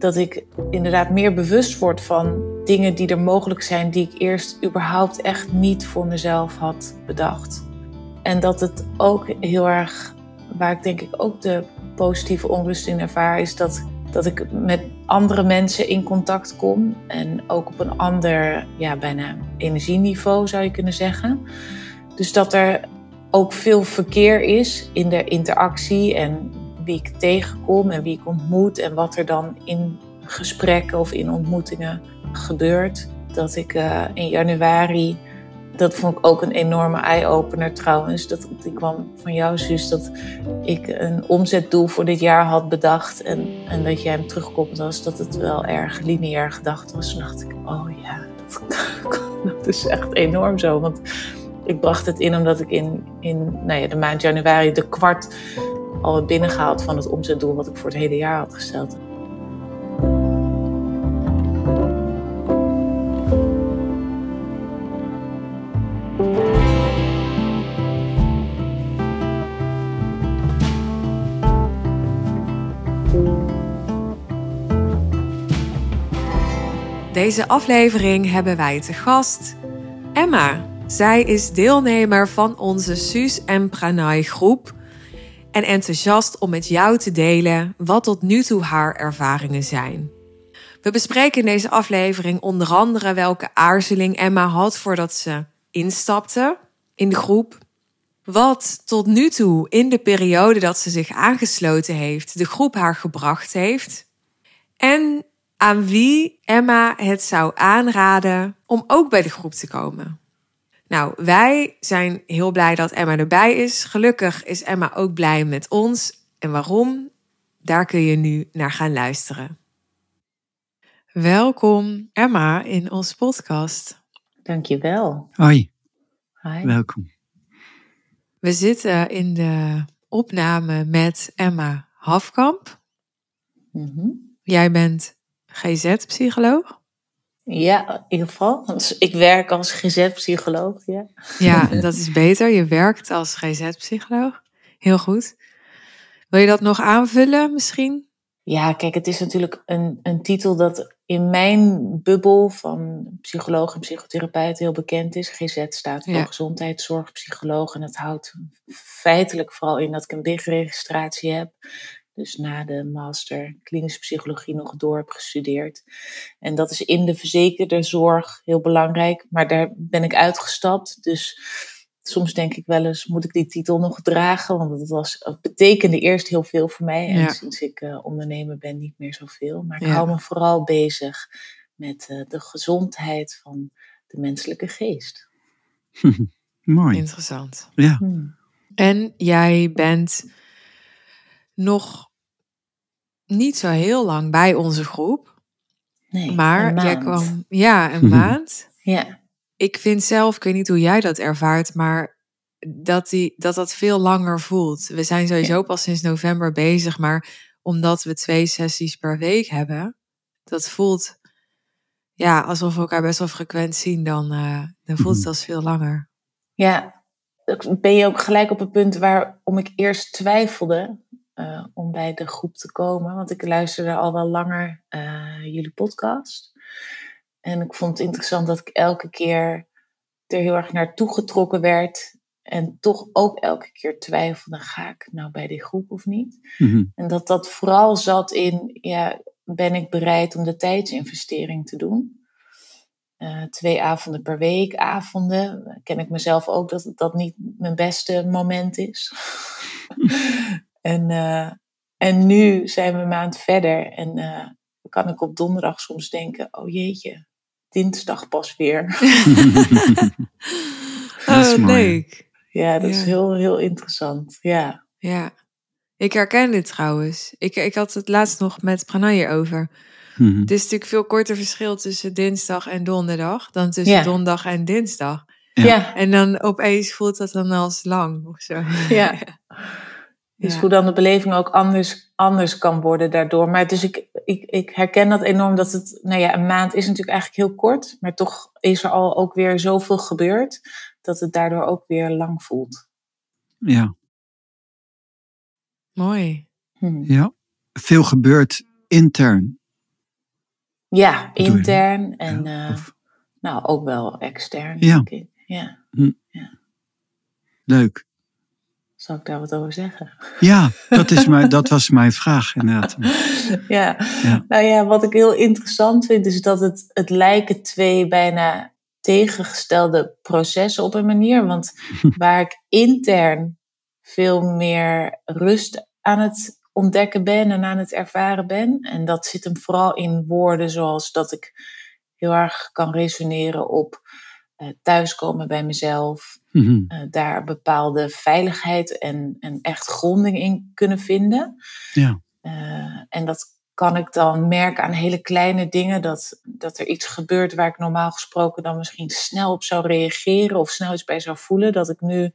dat ik inderdaad meer bewust word van dingen die er mogelijk zijn, die ik eerst überhaupt echt niet voor mezelf had bedacht. En dat het ook heel erg, waar ik denk ik ook de positieve onrust in ervaar, is dat, dat ik met andere mensen in contact kom. En ook op een ander, ja, bijna energieniveau zou je kunnen zeggen. Dus dat er ook veel verkeer is in de interactie en wie ik tegenkom en wie ik ontmoet en wat er dan in gesprekken of in ontmoetingen gebeurt. Dat ik uh, in januari, dat vond ik ook een enorme eye-opener trouwens. Dat ik kwam van jou, zus, dat ik een omzetdoel voor dit jaar had bedacht. En, en dat jij hem terugkomt als dat het wel erg lineair gedacht was. Toen dacht ik, oh ja, dat, dat is echt enorm zo. Want ik bracht het in omdat ik in, in nou ja, de maand januari de kwart al binnengehaald van het omzetdoel wat ik voor het hele jaar had gesteld. Deze aflevering hebben wij te gast Emma. Zij is deelnemer van onze Suus en Pranay groep en enthousiast om met jou te delen wat tot nu toe haar ervaringen zijn. We bespreken in deze aflevering onder andere welke aarzeling Emma had voordat ze instapte in de groep. Wat tot nu toe in de periode dat ze zich aangesloten heeft, de groep haar gebracht heeft. En aan wie Emma het zou aanraden om ook bij de groep te komen. Nou, wij zijn heel blij dat Emma erbij is. Gelukkig is Emma ook blij met ons. En waarom? Daar kun je nu naar gaan luisteren. Welkom Emma in onze podcast. Dankjewel. Hoi. Hi. Welkom. We zitten in de opname met Emma Hafkamp. Mhm. Jij bent GZ-psycholoog. Ja, in ieder geval. Dus ik werk als GZ-psycholoog. Ja. Ja, dat is beter. Je werkt als GZ-psycholoog. Heel goed. Wil je dat nog aanvullen misschien? ja, kijk, het is natuurlijk een, een titel dat in mijn bubbel van psycholoog en psychotherapeut heel bekend is. GZ staat voor Ja. gezondheidszorgpsycholoog. En dat houdt feitelijk vooral in dat ik een BIG-registratie heb. Dus na de master klinische psychologie nog door heb gestudeerd. En dat is in de verzekerde zorg heel belangrijk. Maar daar ben ik uitgestapt. Dus soms denk ik wel eens, moet ik die titel nog dragen? Want het, was, het betekende eerst heel veel voor mij. En Ja. sinds ik eh, ondernemer ben, niet meer zoveel. Maar ik Ja. hou me vooral bezig met eh, de gezondheid van de menselijke geest. Mooi. Interessant. Ja. Hmm. En jij bent nog niet zo heel lang bij onze groep. Nee, maar een jij maand. kwam, ja, een maand. Ja, Ik vind zelf, ik weet niet hoe jij dat ervaart, maar dat die, dat, dat veel langer voelt. We zijn sowieso pas sinds november bezig, maar omdat we twee sessies per week hebben, dat voelt ja, alsof we elkaar best wel frequent zien, dan, eh, dan voelt het Mhm. als veel langer. ja. Ben je ook gelijk op het punt waarom ik eerst twijfelde eh, om bij de groep te komen. Want ik luisterde al wel langer eh, jullie podcast. En ik vond het interessant dat ik elke keer er heel erg naartoe getrokken werd. En toch ook elke keer twijfelde, ga ik nou bij die groep of niet? Mhm. En dat dat vooral zat in, ja, ben ik bereid om de tijdsinvestering te doen? Eh, twee avonden per week, avonden. Ken ik mezelf ook dat dat niet mijn beste moment is. en, eh, en nu zijn we een maand verder en eh, kan ik op donderdag soms denken, oh jeetje, dinsdag pas weer. Dat is oh, leuk. ja, dat is heel, heel interessant. Ja. Ja, ik herken dit trouwens. Ik, ik had het laatst nog met Pranay over. Mhm. Het is natuurlijk veel korter verschil tussen dinsdag en donderdag dan tussen Ja. donderdag en dinsdag. Ja. Ja. En dan opeens voelt dat dan als lang of zo. Ja. Dus Ja. hoe dan de beleving ook anders, anders kan worden daardoor. Maar dus ik, ik, ik herken dat enorm dat het, nou ja, een maand is natuurlijk eigenlijk heel kort. Maar toch is er al ook weer zoveel gebeurd dat het daardoor ook weer lang voelt. Ja. Mooi. Hm. ja. Veel gebeurt intern Ja, intern en Ja, eh, nou ook wel extern, Ja. denk ik. Ja, leuk. Zal ik daar wat over zeggen? Ja, dat, is mijn, dat was mijn vraag inderdaad. ja. Ja. nou ja, wat ik heel interessant vind, is dat het, het lijken twee bijna tegengestelde processen op een manier. Want waar ik intern veel meer rust aan het ontdekken ben en aan het ervaren ben. En dat zit hem vooral in woorden zoals dat ik heel erg kan resoneren op thuiskomen bij mezelf. Mhm. eh, daar bepaalde veiligheid en, en echt gronding in kunnen vinden. Ja. Eh, en dat kan ik dan merken aan hele kleine dingen. Dat, dat er iets gebeurt waar ik normaal gesproken dan misschien snel op zou reageren of snel iets bij zou voelen. Dat ik nu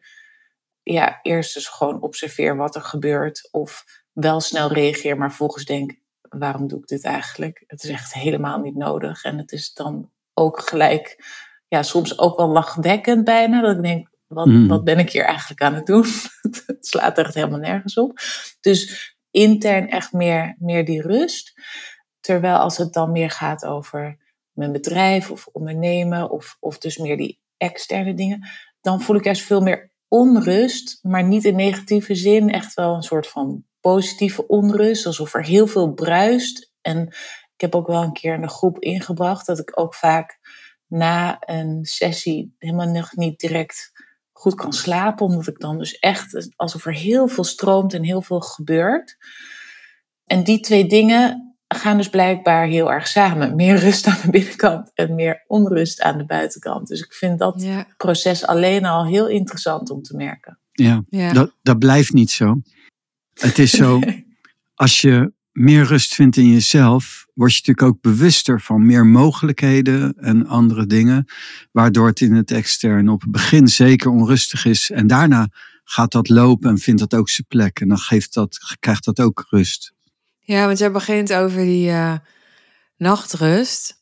ja, eerst dus gewoon observeer wat er gebeurt. Of wel snel reageer, maar volgens denk, waarom doe ik dit eigenlijk? Het is echt helemaal niet nodig. En het is dan ook gelijk, ja, soms ook wel lachwekkend bijna. Dat ik denk, wat, Mm. wat ben ik hier eigenlijk aan het doen? het slaat echt helemaal nergens op. Dus intern echt meer, meer die rust. Terwijl als het dan meer gaat over mijn bedrijf of ondernemen, of, of dus meer die externe dingen, dan voel ik juist veel meer onrust, maar niet in negatieve zin. Echt wel een soort van positieve onrust, alsof er heel veel bruist. En ik heb ook wel een keer in de groep ingebracht dat ik ook vaak na een sessie helemaal nog niet direct goed kan slapen, omdat ik dan dus echt alsof er heel veel stroomt en heel veel gebeurt. En die twee dingen gaan dus blijkbaar heel erg samen. Meer rust aan de binnenkant en meer onrust aan de buitenkant. Dus ik vind dat Ja, proces alleen al heel interessant om te merken. Ja, ja. dat, dat blijft niet zo. Het is zo, als je meer rust vindt in jezelf, word je natuurlijk ook bewuster van meer mogelijkheden en andere dingen, waardoor het in het extern op het begin zeker onrustig is en daarna gaat dat lopen en vindt dat ook zijn plek en dan geeft dat, krijgt dat ook rust. Ja, want jij begint over die eh, nachtrust.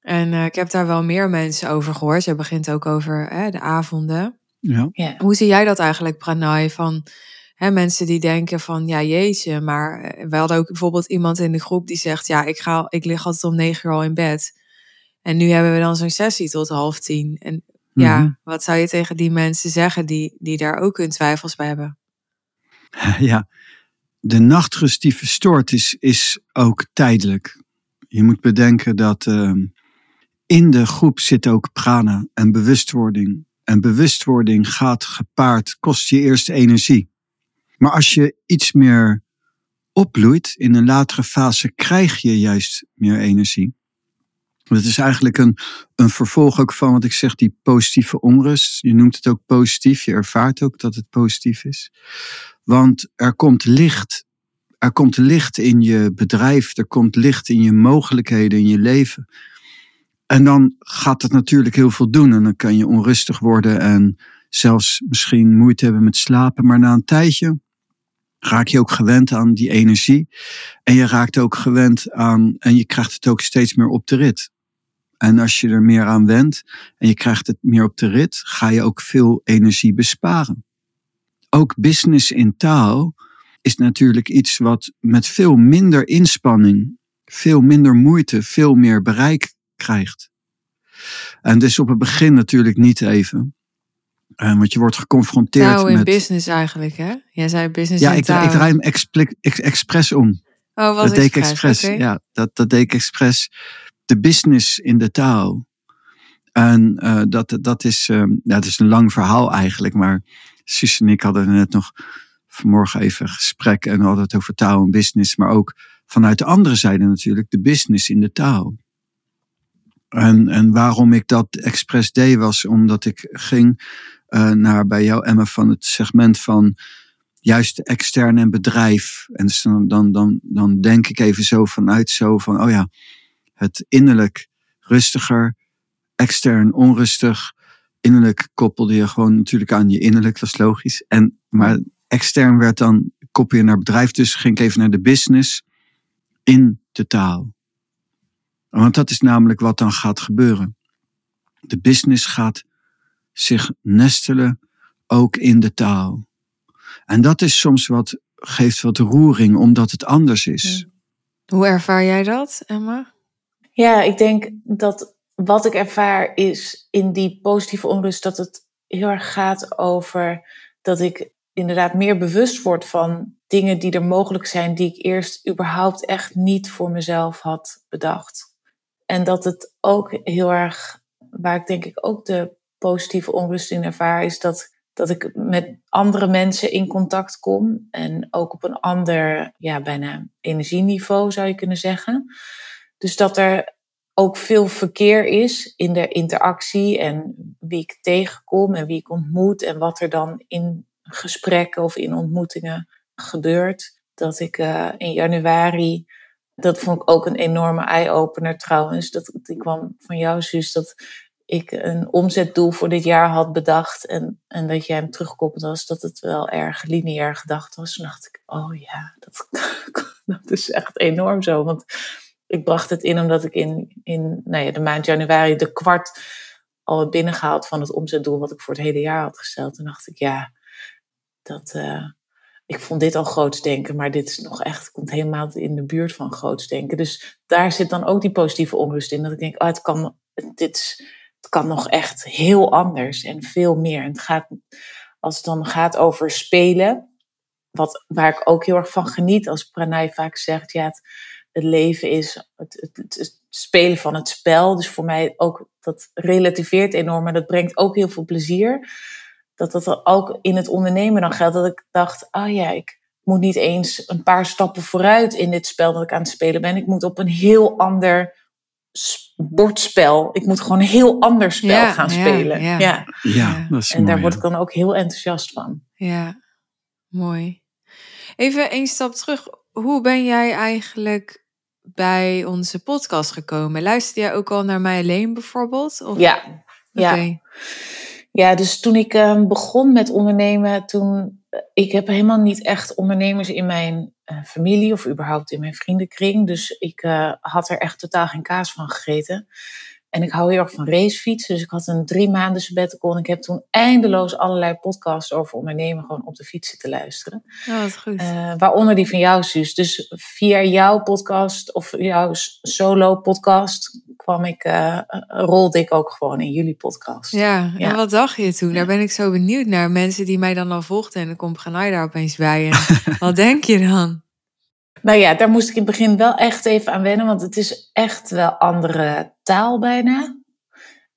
En eh, ik heb daar wel meer mensen over gehoord. Jij begint ook over hè, de avonden. Ja, Ja. Hoe zie jij dat eigenlijk, Pranay? Van hè, mensen die denken van, ja jeetje, maar eh, we hadden ook bijvoorbeeld iemand in de groep die zegt, ja, ik, ga, ik lig altijd om negen uur al in bed. En nu hebben we dan zo'n sessie tot half tien. En ja, Mhm. wat zou je tegen die mensen zeggen die, die daar ook hun twijfels bij hebben? ja. De nachtrust die verstoord is, is ook tijdelijk. Je moet bedenken dat ehm, in de groep zit ook prana en bewustwording. En bewustwording gaat gepaard, kost je eerst energie. Maar als je iets meer opbloeit in een latere fase, krijg je juist meer energie. Het is eigenlijk een, een vervolg ook van wat ik zeg, die positieve onrust. Je noemt het ook positief, je ervaart ook dat het positief is. Want er komt licht. Er komt licht in je bedrijf, er komt licht in je mogelijkheden, in je leven. En dan gaat het natuurlijk heel veel doen. En dan kan je onrustig worden en zelfs misschien moeite hebben met slapen. Maar na een tijdje raak je ook gewend aan die energie. En je raakt ook gewend aan, en je krijgt het ook steeds meer op de rit. En als je er meer aan wendt en je krijgt het meer op de rit, ga je ook veel energie besparen. Ook business in taal is natuurlijk iets wat met veel minder inspanning, veel minder moeite, veel meer bereik krijgt. En dus op het begin natuurlijk niet even. Eh, want je wordt geconfronteerd Taal in met. business eigenlijk, hè? Jij zei business Ja, in ik, taal. ik draai hem expli- ex- expres om. Oh, wat dat deed ik expres. Ja, dat, dat deed ik expres. De business in de taal. En eh, dat, dat, is, ehm, ja, dat is een lang verhaal eigenlijk. Maar Suus en ik hadden net nog vanmorgen even gesprek. En we hadden het over taal en business. Maar ook vanuit de andere zijde natuurlijk. De business in de taal. En, en waarom ik dat expres deed was omdat ik ging eh, naar bij jou Emma van het segment van juist extern en bedrijf. En dus dan, dan, dan, dan denk ik even zo vanuit zo van, oh ja, het innerlijk rustiger, extern onrustig. Innerlijk koppelde je gewoon natuurlijk aan je innerlijk, dat is logisch. En, maar extern werd dan, koppel je naar bedrijf, dus ging ik even naar de business in de taal. Want dat is namelijk wat dan gaat gebeuren. De business gaat zich nestelen ook in de taal. En dat is soms wat, geeft wat roering, omdat het anders is. Hoe ervaar jij dat, Emma? Ja, ik denk dat wat ik ervaar is in die positieve onrust dat het heel erg gaat over dat ik inderdaad meer bewust word van dingen die er mogelijk zijn die ik eerst überhaupt echt niet voor mezelf had bedacht. En dat het ook heel erg, waar ik denk ik ook de positieve onrust in ervaar, is dat, dat ik met andere mensen in contact kom. En ook op een ander, ja, bijna energieniveau zou je kunnen zeggen. Dus dat er ook veel verkeer is in de interactie en wie ik tegenkom en wie ik ontmoet en wat er dan in gesprekken of in ontmoetingen gebeurt. Dat ik uh, in januari, dat vond ik ook een enorme eye-opener trouwens. Dat, die kwam van jou, Suus, dat ik een omzetdoel voor dit jaar had bedacht. En, en dat jij hem terugkoppeld was dat het wel erg lineair gedacht was. Toen dacht ik, oh ja, dat, dat is echt enorm zo. Want ik bracht het in omdat ik in, in nou ja, de maand januari de kwart al had binnengehaald van het omzetdoel wat ik voor het hele jaar had gesteld. Toen dacht ik, ja, dat, uh, ik vond dit al groots denken, maar dit is nog echt, komt helemaal in de buurt van groots denken. Dus daar zit dan ook die positieve onrust in. Dat ik denk, oh, het kan, dit, het kan nog echt heel anders en veel meer. En het gaat, als het dan gaat over spelen, wat, waar ik ook heel erg van geniet, als Pranay vaak zegt, ja, het, het leven is het, het, spelen van het spel. Dus voor mij ook, dat relativeert enorm en dat brengt ook heel veel plezier dat dat ook in het ondernemen dan geldt. Dat ik dacht, ah oh ja, ik moet niet eens een paar stappen vooruit in dit spel dat ik aan het spelen ben. Ik moet op een heel ander bordspel. Ik moet gewoon een heel ander spel gaan spelen. Ja, ja. ja. dat is En daar word ik dan ook heel enthousiast van. Ja, mooi. Even een stap terug. Hoe ben jij eigenlijk bij onze podcast gekomen? Luister jij ook al naar mij alleen bijvoorbeeld? Of? Ja, ja. Ja, dus toen ik uh, begon met ondernemen, toen eh, ik heb helemaal niet echt ondernemers in mijn uh, familie of überhaupt in mijn vriendenkring. Dus ik uh, had er echt totaal geen kaas van gegeten. En ik hou heel erg van racefietsen. Dus ik had een drie maanden sabbatical. En ik heb toen eindeloos allerlei podcasts over ondernemen gewoon op de fiets zitten luisteren. Ja, dat is goed. Waaronder die van jou, Suus. Dus via jouw podcast of jouw solo podcast kwam ik, uh, rolde ik ook gewoon in jullie podcast. Ja, en wat dacht je toen? Daar ben ik zo benieuwd naar. Mensen die mij dan al volgden en dan komt Ganai daar opeens bij. En wat denk je dan? Nou ja, daar moest ik in het begin wel echt even aan wennen, want het is echt wel andere taal bijna.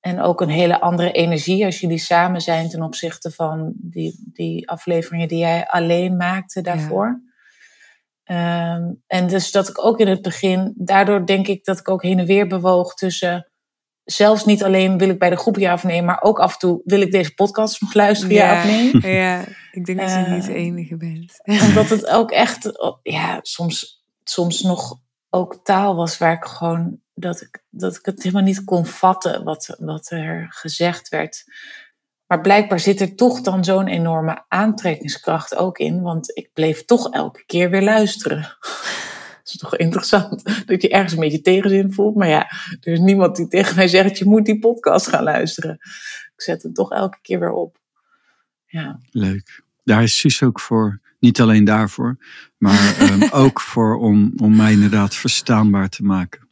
En ook een hele andere energie als jullie samen zijn ten opzichte van die, die afleveringen die jij alleen maakte daarvoor. Ehm, en dus dat ik ook in het begin, daardoor denk ik dat ik ook heen en weer bewoog tussen zelfs niet alleen wil ik bij de groep ja of nee, maar ook af en toe wil ik deze podcast nog luisteren, ja, of nee. Ja, ik denk dat je niet de eh, enige bent. Omdat het ook echt, ja, soms, soms nog ook taal was waar ik gewoon, dat ik, dat ik het helemaal niet kon vatten wat, wat er gezegd werd. Maar blijkbaar zit er toch dan zo'n enorme aantrekkingskracht ook in, want ik bleef toch elke keer weer luisteren is toch interessant dat je ergens een beetje tegenzin voelt. Maar ja, er is niemand die tegen mij zegt, je moet die podcast gaan luisteren. Ik zet het toch elke keer weer op. Ja. Leuk. Daar is Suus ook voor. Niet alleen daarvoor, maar um, ook voor om, om mij inderdaad verstaanbaar te maken.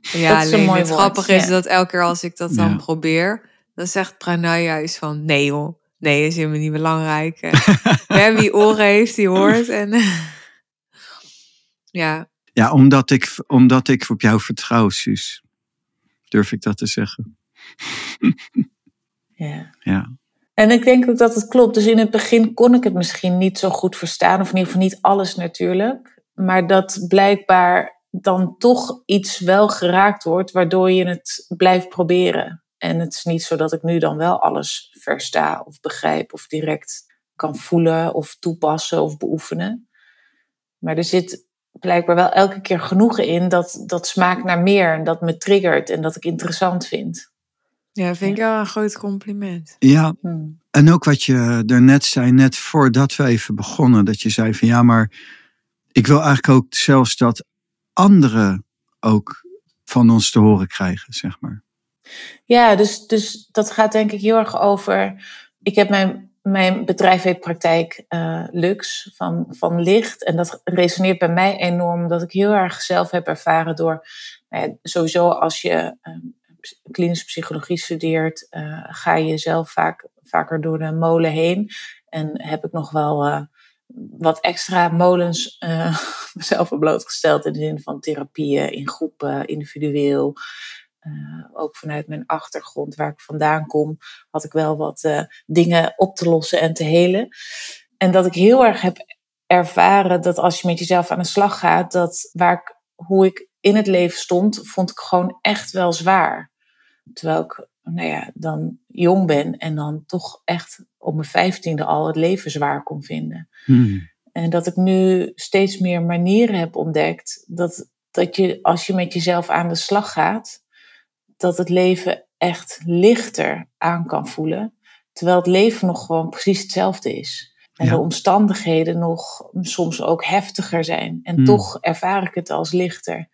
Ja, dat is een mooi het grappige is dat elke keer als ik dat dan probeer, dan zegt Pranay juist van nee joh, nee is helemaal niet belangrijk. ja, wie oren heeft, die hoort. En ja. Ja, omdat ik, omdat ik op jou vertrouw, Suus. Durf ik dat te zeggen. ja. ja. En ik denk ook dat het klopt. Dus in het begin kon ik het misschien niet zo goed verstaan. Of in ieder geval niet alles natuurlijk. Maar dat blijkbaar dan toch iets wel geraakt wordt, waardoor je het blijft proberen. En het is niet zo dat ik nu dan wel alles versta of begrijp of direct kan voelen of toepassen of beoefenen. Maar er zit blijkbaar wel elke keer genoegen in dat, dat smaakt naar meer en dat me triggert en dat ik interessant vind. Ja, vind ik wel een groot compliment. Ja, hmm. en ook wat je daarnet zei, net voordat we even begonnen, dat je zei van ja, maar ik wil eigenlijk ook zelfs dat anderen ook van ons te horen krijgen, zeg maar. Ja, dus, dus dat gaat denk ik heel erg over. Ik heb mijn mijn bedrijf heet Praktijk uh, Lux van, van licht. En dat resoneert bij mij enorm, omdat ik heel erg zelf heb ervaren door, nou ja, sowieso als je uh, klinische psychologie studeert, uh, ga je zelf vaak, vaker door de molen heen. En heb ik nog wel wat extra molens mezelf blootgesteld in de zin van therapieën in groepen, individueel. Uh, ook vanuit mijn achtergrond, waar ik vandaan kom, had ik wel wat uh, dingen op te lossen en te helen. En dat ik heel erg heb ervaren dat als je met jezelf aan de slag gaat, dat waar ik, hoe ik in het leven stond, vond ik gewoon echt wel zwaar. Terwijl ik, nou ja, dan jong ben en dan toch echt op mijn vijftiende al het leven zwaar kon vinden. Hmm. En dat ik nu steeds meer manieren heb ontdekt dat, dat je, als je met jezelf aan de slag gaat, dat het leven echt lichter aan kan voelen. Terwijl het leven nog gewoon precies hetzelfde is. En de omstandigheden nog soms ook heftiger zijn. En hmm. toch ervaar ik het als lichter.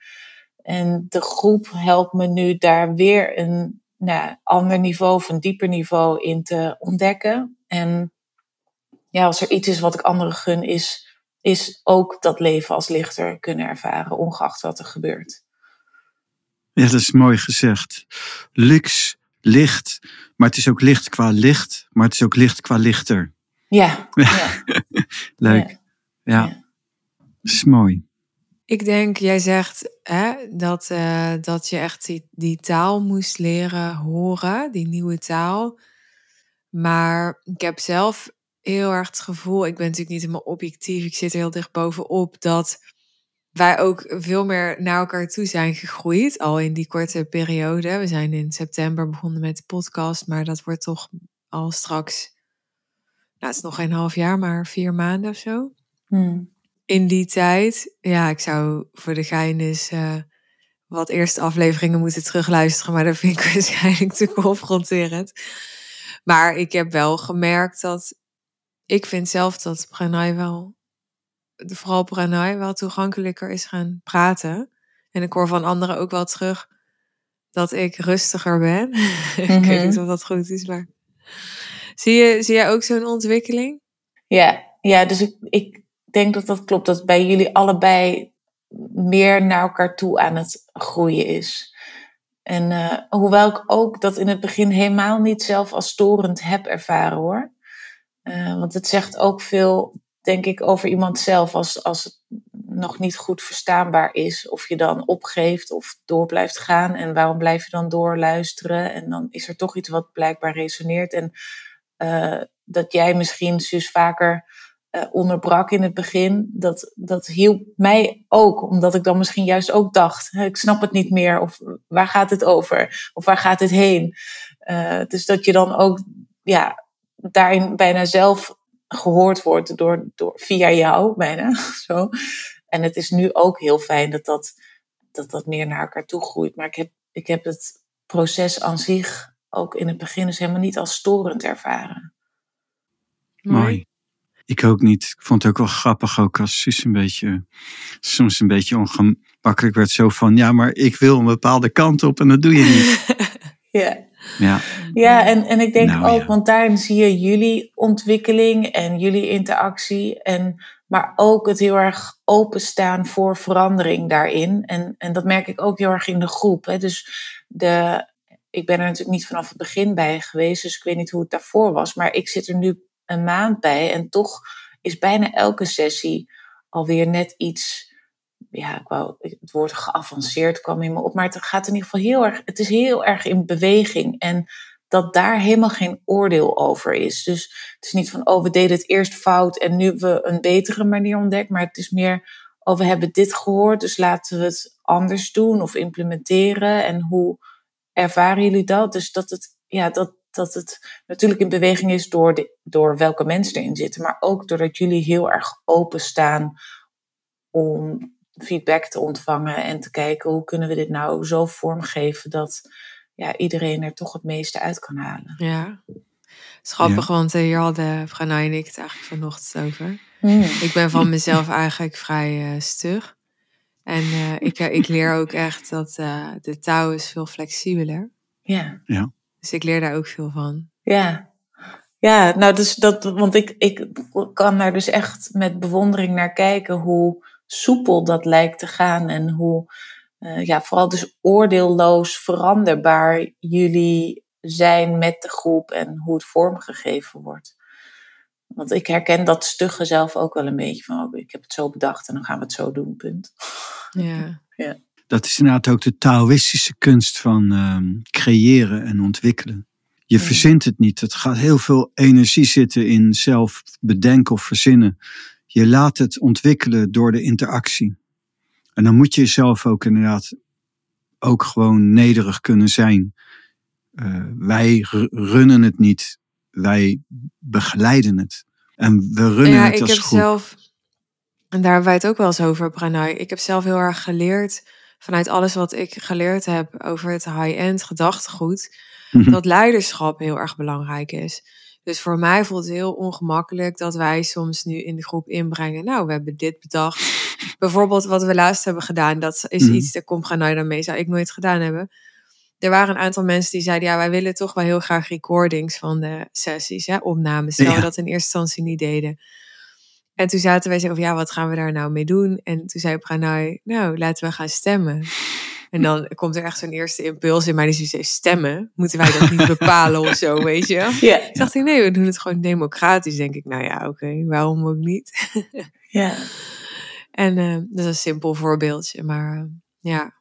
En de groep helpt me nu daar weer een nou, ander niveau of een dieper niveau in te ontdekken. En ja, als er iets is wat ik anderen gun, is, is ook dat leven als lichter kunnen ervaren, ongeacht wat er gebeurt. Ja, dat is mooi gezegd. Lux, licht, maar het is ook licht qua licht, maar het is ook licht qua lichter. Ja. ja. Leuk. Ja. ja. Dat is mooi. Ik denk, jij zegt hè, dat, uh, dat je echt die, die taal moest leren horen, die nieuwe taal. Maar ik heb zelf heel erg het gevoel, ik ben natuurlijk niet helemaal objectief, ik zit er heel dicht bovenop, dat wij ook veel meer naar elkaar toe zijn gegroeid, al in die korte periode. We zijn in september begonnen met de podcast, maar dat wordt toch al straks, nou het is nog geen half jaar, maar vier maanden of zo. Hmm. In die tijd, ja, ik zou voor de gein eens uh, wat eerste afleveringen moeten terugluisteren, maar dat vind ik waarschijnlijk te confronterend. Maar ik heb wel gemerkt dat, ik vind zelf dat Pranay wel vooral Pranay wel toegankelijker is gaan praten. En ik hoor van anderen ook wel terug dat ik rustiger ben. ik weet niet mhm. of dat goed is, maar zie, je, zie jij ook zo'n ontwikkeling? Ja, ja dus ik, ik denk dat dat klopt. Dat bij jullie allebei meer naar elkaar toe aan het groeien is. En uh, hoewel ik ook dat in het begin helemaal niet zelf als storend heb ervaren hoor. Uh, want het zegt ook veel denk ik, over iemand zelf. Als, als het nog niet goed verstaanbaar is. Of je dan opgeeft of door blijft gaan. En waarom blijf je dan doorluisteren? En dan is er toch iets wat blijkbaar resoneert. En uh, dat jij misschien dus vaker uh, onderbrak in het begin. Dat, dat hielp mij ook. Omdat ik dan misschien juist ook dacht. Ik snap het niet meer. Of waar gaat het over? Of waar gaat het heen? Uh, dus dat je dan ook ja, daarin bijna zelf gehoord wordt door, door, via jou bijna. Zo. En het is nu ook heel fijn dat dat, dat dat meer naar elkaar toe groeit. Maar ik heb, ik heb het proces aan zich ook in het begin dus helemaal niet als storend ervaren. Mooi. Ik ook niet. Ik vond het ook wel grappig, ook als Suus een beetje, soms een beetje ongemakkelijk werd. Zo van, ja, maar ik wil een bepaalde kant op en dat doe je niet. ja. Ja, ja en, en ik denk nou, ook, want daarin zie je jullie ontwikkeling en jullie interactie. En, maar ook het heel erg openstaan voor verandering daarin. En, en dat merk ik ook heel erg in de groep. Hè. Dus de, ik ben er natuurlijk niet vanaf het begin bij geweest, dus ik weet niet hoe het daarvoor was. Maar ik zit er nu een maand bij en toch is bijna elke sessie alweer net iets ja, ik wou, het woord geavanceerd kwam in me op, maar het gaat in ieder geval heel erg, het is heel erg in beweging en dat daar helemaal geen oordeel over is. Dus het is niet van, oh, we deden het eerst fout en nu hebben we een betere manier ontdekt, maar het is meer, oh, we hebben dit gehoord, dus laten we het anders doen of implementeren en hoe ervaren jullie dat? Dus dat het, ja, dat, dat het natuurlijk in beweging is door, de, door welke mensen erin zitten, maar ook doordat jullie heel erg openstaan om feedback te ontvangen en te kijken hoe kunnen we dit nou zo vormgeven dat ja, iedereen er toch het meeste uit kan halen. Ja, schappig, want uh, hier hadden Pranay en ik het eigenlijk vanochtend over. Hmm. Ik ben van mezelf eigenlijk vrij uh, stug. En uh, ik, ik leer ook echt dat de touw is veel flexibeler. Ja. ja. Dus ik leer daar ook veel van. Ja. Ja, nou dus dat, want ik, ik kan daar dus echt met bewondering naar kijken hoe soepel dat lijkt te gaan en hoe, uh, ja, vooral dus oordeelloos veranderbaar jullie zijn met de groep en hoe het vormgegeven wordt. Want ik herken dat stugge zelf ook wel een beetje van, oh, ik heb het zo bedacht en dan gaan we het zo doen, punt. Ja. ja. Dat is inderdaad ook de Taoïstische kunst van um, creëren en ontwikkelen. Je Ja. verzint het niet. Het gaat heel veel energie zitten in zelf bedenken of verzinnen. Je laat het ontwikkelen door de interactie. En dan moet je jezelf ook inderdaad ook gewoon nederig kunnen zijn. Uh, wij runnen het niet. Wij begeleiden het. En we runnen ja, het ik als heb groep. zelf, en daar hebben wij het ook wel eens over, Pranay. Ik heb zelf heel erg geleerd, vanuit alles wat ik geleerd heb over het high-end gedachtegoed, Mhm. dat leiderschap heel erg belangrijk is. Dus voor mij voelt het heel ongemakkelijk dat wij soms nu in de groep inbrengen. Nou, we hebben dit bedacht. Bijvoorbeeld wat we laatst hebben gedaan. Dat is Mhm. iets, daar komt dan mee, zou ik nooit gedaan hebben. Er waren een aantal mensen die zeiden, ja, wij willen toch wel heel graag recordings van de sessies, hè, opnames. Terwijl we dat in eerste instantie niet deden. En toen zaten wij zo van, ja, wat gaan we daar nou mee doen? En toen zei Pranay, nou, laten we gaan stemmen. En dan komt er echt zo'n eerste impuls in mij die zoiets heeft, stemmen? Moeten wij dat niet bepalen of zo, weet je? Ja, Toen dacht ik, nee, we doen het gewoon democratisch. Denk ik, nou ja, oké, waarom ook niet? ja. En eh, dat is een simpel voorbeeldje, maar eh, ja.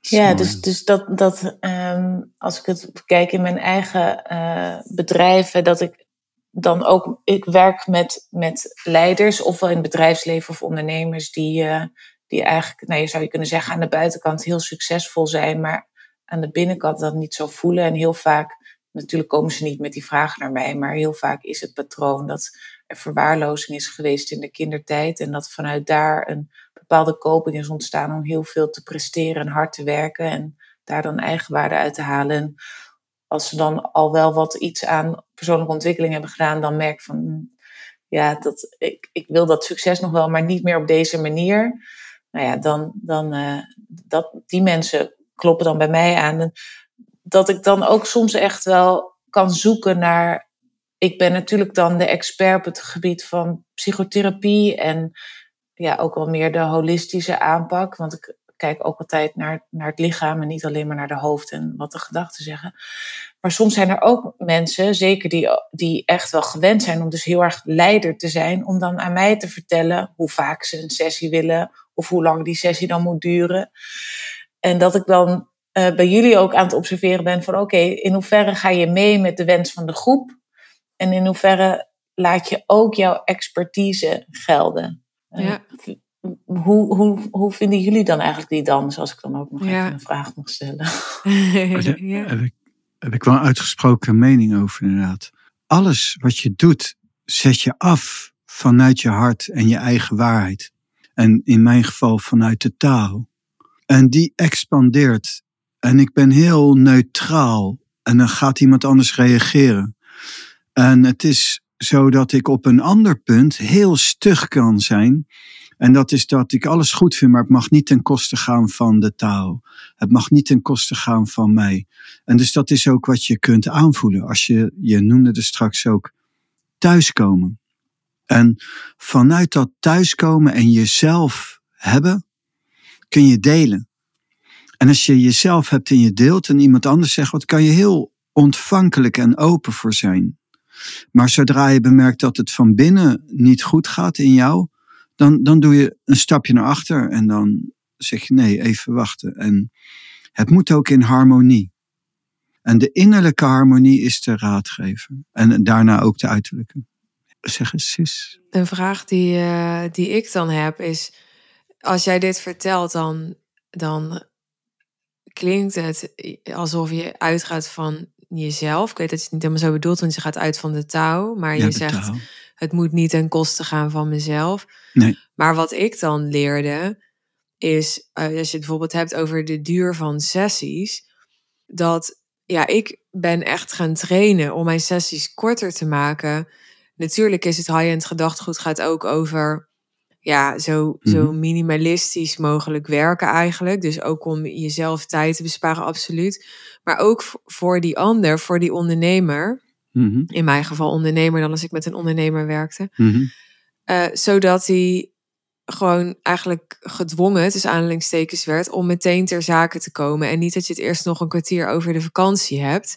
Ja, dus, dus dat, dat ehm, als ik het bekijk in mijn eigen eh, bedrijven, dat ik dan ook, ik werk met, met leiders, ofwel in het bedrijfsleven of ondernemers, die, eh, die eigenlijk, nou, je zou je kunnen zeggen, aan de buitenkant heel succesvol zijn, maar aan de binnenkant dat niet zo voelen. En heel vaak, natuurlijk komen ze niet met die vragen naar mij, maar heel vaak is het patroon dat er verwaarlozing is geweest in de kindertijd en dat vanuit daar een bepaalde koping is ontstaan om heel veel te presteren en hard te werken en daar dan eigenwaarde uit te halen. En als ze dan al wel wat iets aan persoonlijke ontwikkeling hebben gedaan, dan merk van, hm, ja, dat, ik, ik wil dat succes nog wel, maar niet meer op deze manier. Nou ja, dan, dan uh, dat, die mensen kloppen dan bij mij aan. Dat ik dan ook soms echt wel kan zoeken naar. Ik ben natuurlijk dan de expert op het gebied van psychotherapie en ja, ook wel meer de holistische aanpak. Want ik kijk ook altijd naar, naar het lichaam en niet alleen maar naar de hoofd en wat de gedachten zeggen. Maar soms zijn er ook mensen, zeker die, die echt wel gewend zijn om dus heel erg leider te zijn, om dan aan mij te vertellen hoe vaak ze een sessie willen of hoe lang die sessie dan moet duren. En dat ik dan uh, bij jullie ook aan het observeren ben van oké, okay, in hoeverre ga je mee met de wens van de groep? En in hoeverre laat je ook jouw expertise gelden? Ja. Uh, hoe, hoe, hoe vinden jullie dan eigenlijk die dans, als ik dan ook nog ja. even een vraag mag stellen? ja. heb, ik, heb ik wel een uitgesproken mening over inderdaad. Alles wat je doet, zet je af vanuit je hart en je eigen waarheid. En in mijn geval vanuit de taal. En die expandeert. En ik ben heel neutraal. En dan gaat iemand anders reageren. En het is zo dat ik op een ander punt heel stug kan zijn. En dat is dat ik alles goed vind, maar het mag niet ten koste gaan van de taal. Het mag niet ten koste gaan van mij. En dus dat is ook wat je kunt aanvoelen. Als je, je noemde er straks ook thuiskomen. En vanuit dat thuiskomen en jezelf hebben, kun je delen. En als je jezelf hebt en je deelt en iemand anders zegt wat, kan je heel ontvankelijk en open voor zijn. Maar zodra je bemerkt dat het van binnen niet goed gaat in jou, dan, dan doe je een stapje naar achter en dan zeg je nee, even wachten. En het moet ook in harmonie. En de innerlijke harmonie is de raadgever. En daarna ook de uiterlijke. Zeg eens, sis. Een vraag die, uh, die ik dan heb is, als jij dit vertelt, dan, dan klinkt het alsof je uitgaat van jezelf. Ik weet dat je het niet helemaal zo bedoelt, want je gaat uit van de touw. Maar Ja, je zegt, het moet niet ten koste gaan van mezelf. Nee. Maar wat ik dan leerde, is uh, als je het bijvoorbeeld hebt over de duur van sessies, dat ja, ik ben echt gaan trainen om mijn sessies korter te maken. Natuurlijk is het high-end gedachtegoed gaat ook over ja, zo, Mhm. zo minimalistisch mogelijk werken eigenlijk. Dus ook om jezelf tijd te besparen, absoluut. Maar ook voor die ander, voor die ondernemer, Mhm, In mijn geval ondernemer dan als ik met een ondernemer werkte. mhm. Eh, zodat hij gewoon eigenlijk gedwongen, tussen aanhalingstekens, werd om meteen ter zake te komen. En niet dat je het eerst nog een kwartier over de vakantie hebt.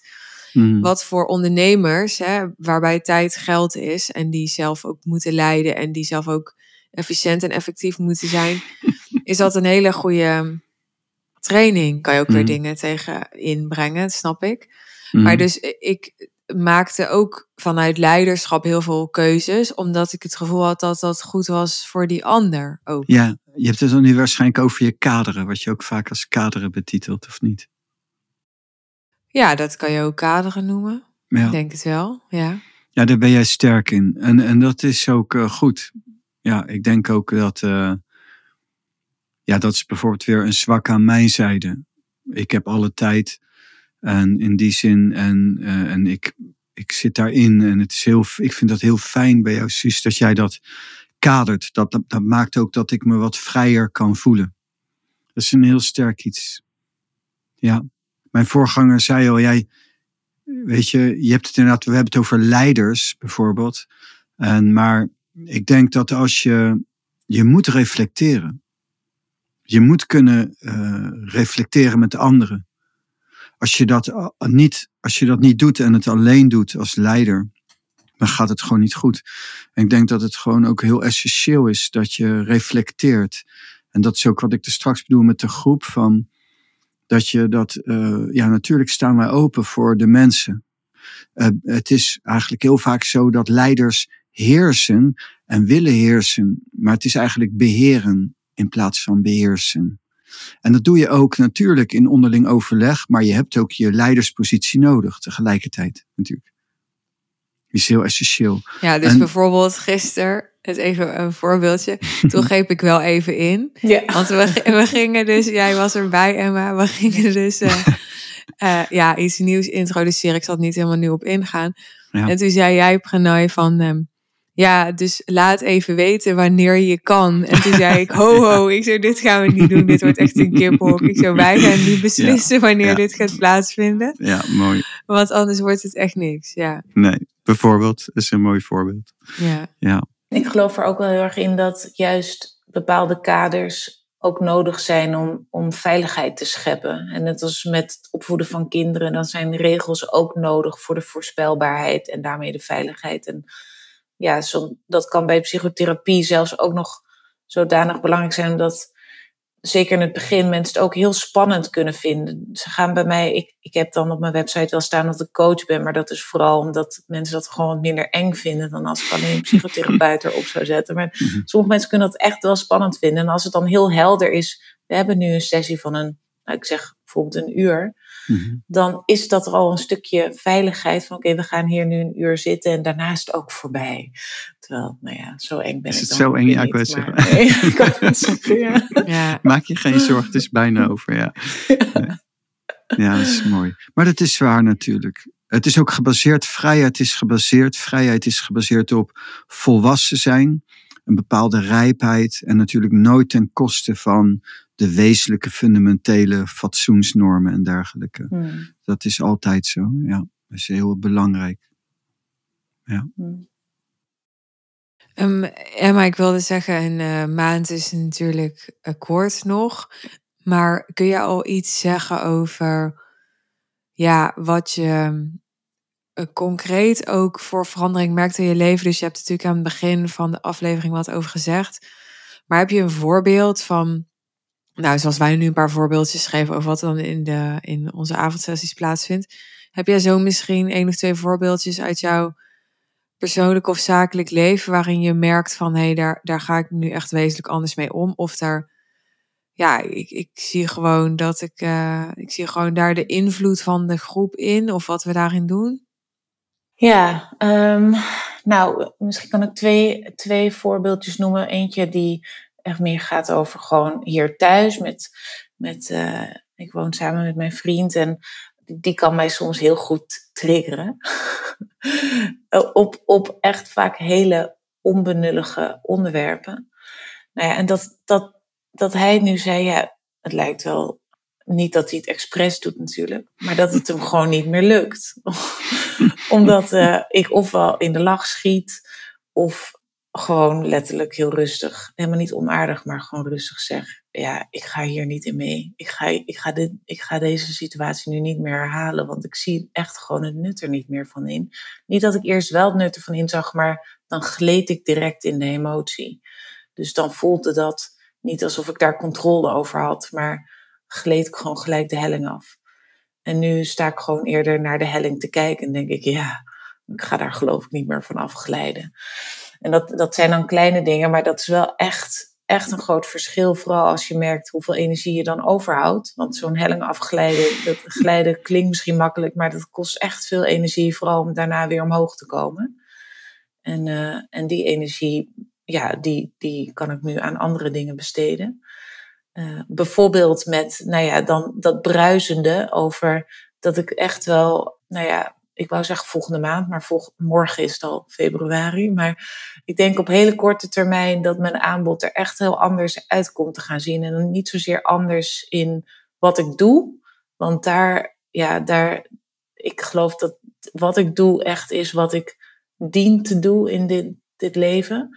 Mhm. Wat voor ondernemers, hè, waarbij tijd geld is en die zelf ook moeten leiden en die zelf ook efficiënt en effectief moeten zijn, is dat een hele goede training. Kan je ook weer Mhm. dingen tegen inbrengen, snap ik. Mhm. Maar dus ik maakte ook vanuit leiderschap heel veel keuzes, omdat ik het gevoel had dat dat goed was voor die ander ook. Ja, je hebt het dan nu waarschijnlijk over je kaderen, wat je ook vaak als kaderen betitelt, of niet? Ja, dat kan je ook kaderen noemen. Ja. Ik denk het wel, ja. Ja, daar ben jij sterk in. En, en dat is ook eh, goed. Ja, ik denk ook dat. eh, ja, dat is bijvoorbeeld weer een zwak aan mijn zijde. Ik heb alle tijd. En in die zin. En, eh, en ik, ik zit daarin. En het is heel, ik vind dat heel fijn bij jou, Suus, dat jij dat kadert. Dat, dat, dat maakt ook dat ik me wat vrijer kan voelen. Dat is een heel sterk iets. Ja. Mijn voorganger zei al, jij, weet je, je hebt het inderdaad, we hebben het over leiders bijvoorbeeld. En, maar ik denk dat als je, je moet reflecteren. Je moet kunnen eh, reflecteren met anderen. Als je, dat a- niet, als je dat niet doet en het alleen doet als leider, dan gaat het gewoon niet goed. En ik denk dat het gewoon ook heel essentieel is dat je reflecteert. En dat is ook wat ik er straks bedoel met de groep van dat je dat, eh, ja, natuurlijk staan wij open voor de mensen. Eh, het is eigenlijk heel vaak zo dat leiders heersen en willen heersen, maar het is eigenlijk beheren in plaats van beheersen. En dat doe je ook natuurlijk in onderling overleg, maar je hebt ook je leiderspositie nodig tegelijkertijd natuurlijk. Die is heel essentieel. Ja, dus En- bijvoorbeeld gisteren, het even een voorbeeldje. Toen greep ik wel even in. Ja. Want we, we gingen dus, jij was erbij Emma, we gingen dus eh, eh, ja, iets nieuws introduceren. Ik zal het niet helemaal nu op ingaan. Ja. En toen zei jij, Pranay, van ehm, ja, dus laat even weten wanneer je kan. En toen zei ik, ho ho, ik zei, dit gaan we niet doen. Dit wordt echt een kippenhok. Ik zei, wij gaan niet beslissen wanneer ja. dit gaat plaatsvinden. Ja, mooi. Want anders wordt het echt niks. Ja, Nee, bijvoorbeeld is een mooi voorbeeld. ja. Ja, Ik geloof er ook wel heel erg in dat juist bepaalde kaders ook nodig zijn om, om veiligheid te scheppen. En net als met het opvoeden van kinderen, dan zijn regels ook nodig voor de voorspelbaarheid en daarmee de veiligheid. En ja, zo, dat kan bij psychotherapie zelfs ook nog zodanig belangrijk zijn, omdat zeker in het begin mensen het ook heel spannend kunnen vinden. Ze gaan bij mij, ik, ik heb dan op mijn website wel staan dat ik coach ben, maar dat is vooral omdat mensen dat gewoon wat minder eng vinden dan als ik alleen een psychotherapeut erop zou zetten. Maar Mhm. sommige mensen kunnen dat echt wel spannend vinden. En als het dan heel helder is, we hebben nu een sessie van een, nou, ik zeg bijvoorbeeld een uur, Mhm. dan is dat er al een stukje veiligheid van oké, we gaan hier nu een uur zitten en daarna is het ook voorbij. Terwijl, nou ja, zo eng ben Is ik het dan zo ook eng? Ja, ik het maar- Nee, ik wou het zeggen, ja. ja. Maak je geen zorgen, het is bijna over. Ja. Nee. ja, dat is mooi. Maar dat is waar natuurlijk. Het is ook gebaseerd, vrijheid is gebaseerd, vrijheid is gebaseerd op volwassen zijn, een bepaalde rijpheid en natuurlijk nooit ten koste van de wezenlijke fundamentele fatsoensnormen en dergelijke. Hmm, Dat is altijd zo, ja. Dat is heel belangrijk. hmm. Ehm, Emma, ik wilde zeggen, een eh, maand is natuurlijk kort nog. Maar kun je al iets zeggen over ja, wat je eh, concreet ook voor verandering merkt in je leven? Dus je hebt natuurlijk aan het begin van de aflevering wat over gezegd. Maar heb je een voorbeeld van, nou, zoals wij nu een paar voorbeeldjes geven over wat dan in, de, in onze avondsessies plaatsvindt. Heb jij zo misschien één of twee voorbeeldjes uit jouw persoonlijk of zakelijk leven waarin je merkt van hé, hey, daar, daar ga ik nu echt wezenlijk anders mee om? Of daar, ja, ik, ik zie gewoon dat ik, eh, ik zie gewoon daar de invloed van de groep in of wat we daarin doen. Ja, ehm, nou, misschien kan ik twee, twee voorbeeldjes noemen. Eentje die echt meer gaat over gewoon hier thuis. Met, met, eh, ik woon samen met mijn vriend en die kan mij soms heel goed triggeren. op, op echt vaak hele onbenullige onderwerpen. Nou ja, en dat, dat, dat hij nu zei, ja, het lijkt wel niet dat hij het expres doet natuurlijk, maar dat het hem gewoon niet meer lukt. Omdat uh, ik ofwel in de lach schiet, of gewoon letterlijk heel rustig, helemaal niet onaardig, maar gewoon rustig zeg: Ja, ik ga hier niet in mee. Ik ga, ik ga, dit, ik ga deze situatie nu niet meer herhalen, want ik zie echt gewoon het nut er niet meer van in. Niet dat ik eerst wel het nut ervan in zag, maar dan gleed ik direct in de emotie. Dus dan voelde dat niet alsof ik daar controle over had, maar gleed ik gewoon gelijk de helling af. En nu sta ik gewoon eerder naar de helling te kijken en denk ik, ja, ik ga daar geloof ik niet meer van afglijden. En dat, dat zijn dan kleine dingen, maar dat is wel echt, echt een groot verschil. Vooral als je merkt hoeveel energie je dan overhoudt. Want zo'n helling afglijden, dat glijden klinkt misschien makkelijk, maar dat kost echt veel energie. Vooral om daarna weer omhoog te komen. En, uh, en die energie, ja, die, die kan ik nu aan andere dingen besteden. Uh, bijvoorbeeld met, nou ja, dan dat bruisende over dat ik echt wel, nou ja, ik wou zeggen volgende maand, maar morgen is het al februari. Maar ik denk op hele korte termijn dat mijn aanbod er echt heel anders uit komt te gaan zien. En niet zozeer anders in wat ik doe. Want daar, ja, daar, ik geloof dat wat ik doe echt is wat ik dien te doen in dit, dit leven.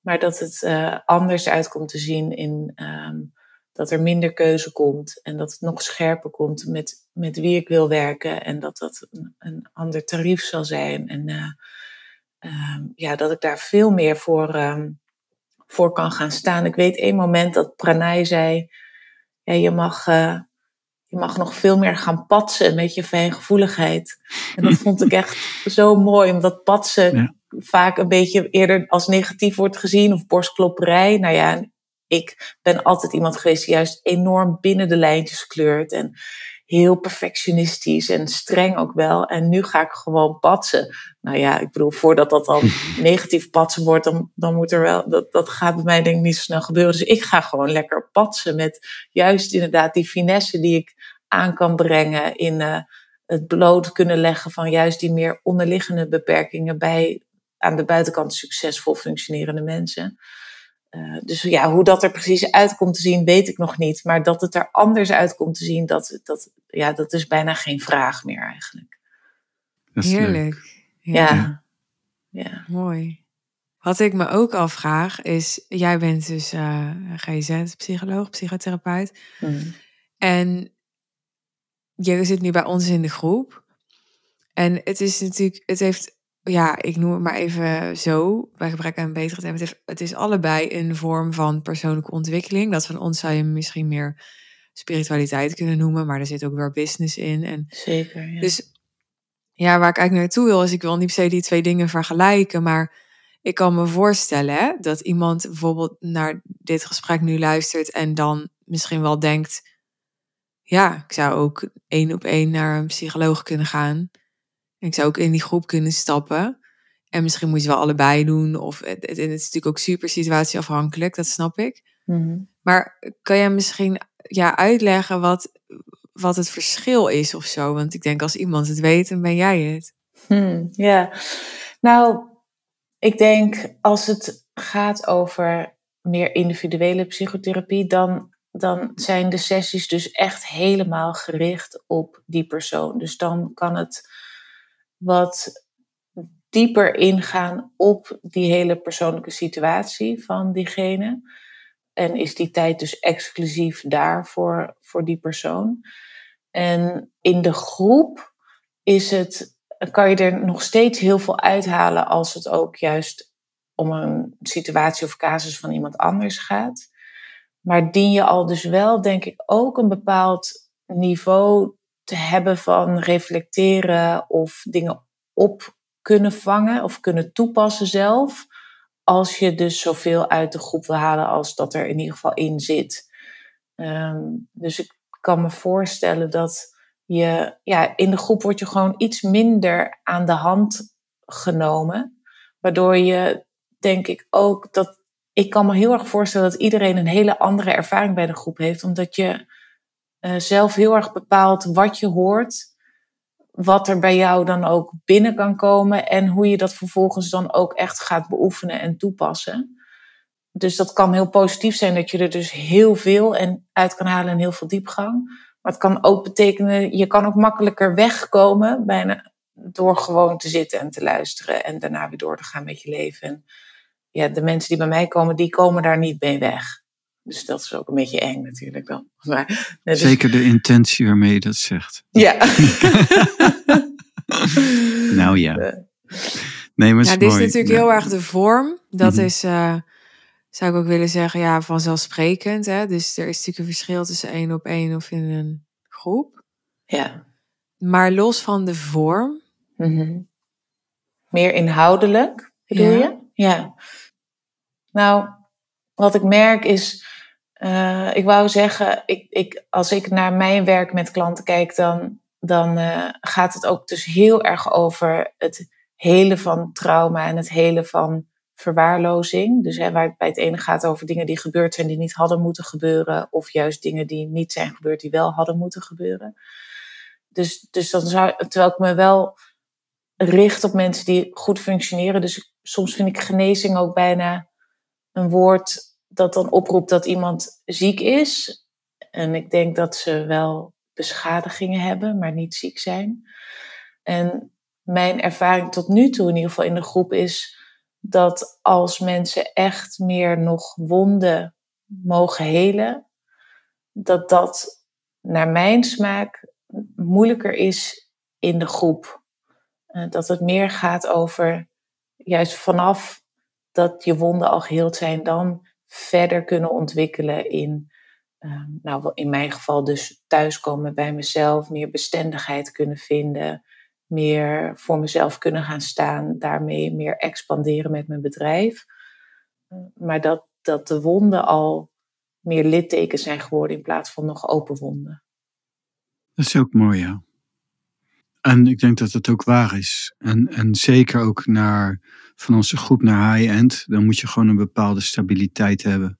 Maar dat het uh, anders uit komt te zien in um, dat er minder keuze komt en dat het nog scherper komt met, met wie ik wil werken en dat dat een, een ander tarief zal zijn. En uh, uh, ja, dat ik daar veel meer voor, uh, voor kan gaan staan. Ik weet één moment dat Pranay zei, ja, je, mag, eh, je mag nog veel meer gaan patsen met je fijngevoeligheid. En dat vond ik echt zo mooi, omdat patsen ja. vaak een beetje eerder als negatief wordt gezien of borstklopperij. Nou ja, ik ben altijd iemand geweest die juist enorm binnen de lijntjes kleurt. En heel perfectionistisch en streng ook wel. En nu ga ik gewoon patsen. Nou ja, ik bedoel, voordat dat dan negatief patsen wordt, dan, dan moet er wel, dat, dat gaat bij mij denk ik niet zo snel gebeuren. Dus ik ga gewoon lekker patsen met juist inderdaad die finesse die ik aan kan brengen in uh, het bloot kunnen leggen van juist die meer onderliggende beperkingen bij aan de buitenkant succesvol functionerende mensen. Uh, dus ja, hoe dat er precies uitkomt te zien, weet ik nog niet. Maar dat het er anders uitkomt te zien, dat, dat, ja, dat is bijna geen vraag meer eigenlijk. Heerlijk. Ja. ja. ja. Mooi. Wat ik me ook afvraag is, jij bent dus uh, GZ-psycholoog, psychotherapeut. Hmm. En je zit nu bij ons in de groep. En het is natuurlijk, het heeft ja, ik noem het maar even zo, bij gebrek aan een betere term. Het, het is allebei een vorm van persoonlijke ontwikkeling. Dat van ons zou je misschien meer spiritualiteit kunnen noemen, maar er zit ook weer business in. En Zeker, ja. Dus ja, waar ik eigenlijk naartoe wil, is ik wil niet per se die twee dingen vergelijken, maar ik kan me voorstellen hè, dat iemand bijvoorbeeld naar dit gesprek nu luistert en dan misschien wel denkt, ja, ik zou ook één op één naar een psycholoog kunnen gaan ik zou ook in die groep kunnen stappen. En misschien moet je wel allebei doen. Of het, het, het is natuurlijk ook super situatieafhankelijk, dat snap ik. Mm-hmm. Maar kan jij misschien ja, uitleggen wat, wat het verschil is of zo? Want ik denk als iemand het weet, dan ben jij het. Hmm, ja, nou, ik denk als het gaat over meer individuele psychotherapie, dan, dan zijn de sessies dus echt helemaal gericht op die persoon. Dus dan kan het wat dieper ingaan op die hele persoonlijke situatie van diegene. En is die tijd dus exclusief daar voor, voor die persoon. En in de groep is het, kan je er nog steeds heel veel uithalen als het ook juist om een situatie of casus van iemand anders gaat. Maar dien je al dus wel, denk ik, ook een bepaald niveau te hebben van reflecteren of dingen op kunnen vangen of kunnen toepassen zelf. Als je dus zoveel uit de groep wil halen als dat er in ieder geval in zit. Um, dus ik kan me voorstellen dat je, ja, in de groep word je gewoon iets minder aan de hand genomen. Waardoor je, denk ik ook, dat ik kan me heel erg voorstellen dat iedereen een hele andere ervaring bij de groep heeft. Omdat je uh, zelf heel erg bepaalt wat je hoort wat er bij jou dan ook binnen kan komen en hoe je dat vervolgens dan ook echt gaat beoefenen en toepassen. Dus dat kan heel positief zijn dat je er dus heel veel en uit kan halen en heel veel diepgang. Maar het kan ook betekenen, je kan ook makkelijker wegkomen bijna door gewoon te zitten en te luisteren en daarna weer door te gaan met je leven. En ja, de mensen die bij mij komen, die komen daar niet mee weg. Dus dat is ook een beetje eng natuurlijk dan. Maar, dus... Zeker de intentie waarmee je dat zegt. Ja. nou ja. Nee, maar ja, dit is natuurlijk heel erg de vorm. Dat mhm. is, uh, zou ik ook willen zeggen, ja, vanzelfsprekend. Hè? Dus er is natuurlijk een verschil tussen één op één of in een groep. Ja. Maar los van de vorm. Mhm. Meer inhoudelijk, bedoel ja. je? Ja. Nou, wat ik merk is, uh, ik wou zeggen, ik, ik, als ik naar mijn werk met klanten kijk, dan, dan uh, gaat het ook dus heel erg over het hele van trauma en het hele van verwaarlozing. Dus hè, waar het bij het ene gaat over dingen die gebeurd zijn die niet hadden moeten gebeuren, of juist dingen die niet zijn gebeurd die wel hadden moeten gebeuren. Dus, dus dan zou, terwijl ik me wel richt op mensen die goed functioneren. Dus soms vind ik genezing ook bijna een woord dat dan oproept dat iemand ziek is. En ik denk dat ze wel beschadigingen hebben, maar niet ziek zijn. En mijn ervaring tot nu toe, in ieder geval in de groep, is dat als mensen echt meer nog wonden mogen helen, dat dat naar mijn smaak moeilijker is in de groep. Eh, dat het meer gaat over juist vanaf dat je wonden al geheeld zijn, dan verder kunnen ontwikkelen in, uh, nou in mijn geval dus thuiskomen bij mezelf, meer bestendigheid kunnen vinden, meer voor mezelf kunnen gaan staan, daarmee meer expanderen met mijn bedrijf. Uh, maar dat, dat de wonden al meer littekens zijn geworden in plaats van nog open wonden. Dat is ook mooi, ja. En ik denk dat het ook waar is. En, en zeker ook naar, van onze groep naar high-end, dan moet je gewoon een bepaalde stabiliteit hebben.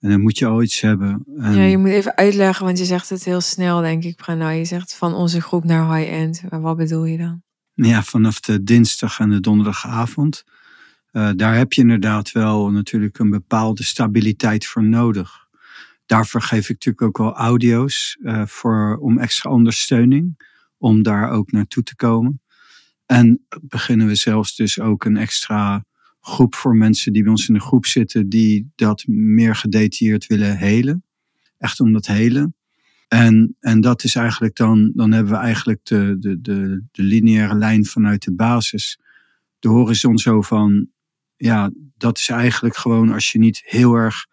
En dan moet je al iets hebben. En... Ja, je moet even uitleggen, want je zegt het heel snel, denk ik, Prana. Je zegt van onze groep naar high-end. Wat bedoel je dan? Ja, vanaf de dinsdag en de donderdagavond. Uh, daar heb je inderdaad wel natuurlijk een bepaalde stabiliteit voor nodig. Daarvoor geef ik natuurlijk ook wel audio's uh, voor, om extra ondersteuning om daar ook naartoe te komen. En beginnen we zelfs dus ook een extra groep voor mensen die bij ons in de groep zitten, die dat meer gedetailleerd willen helen. Echt om dat helen. En, en dat is eigenlijk dan, dan hebben we eigenlijk de, de, de, de lineaire lijn vanuit de basis. De horizon zo van, ja, dat is eigenlijk gewoon als je niet heel erg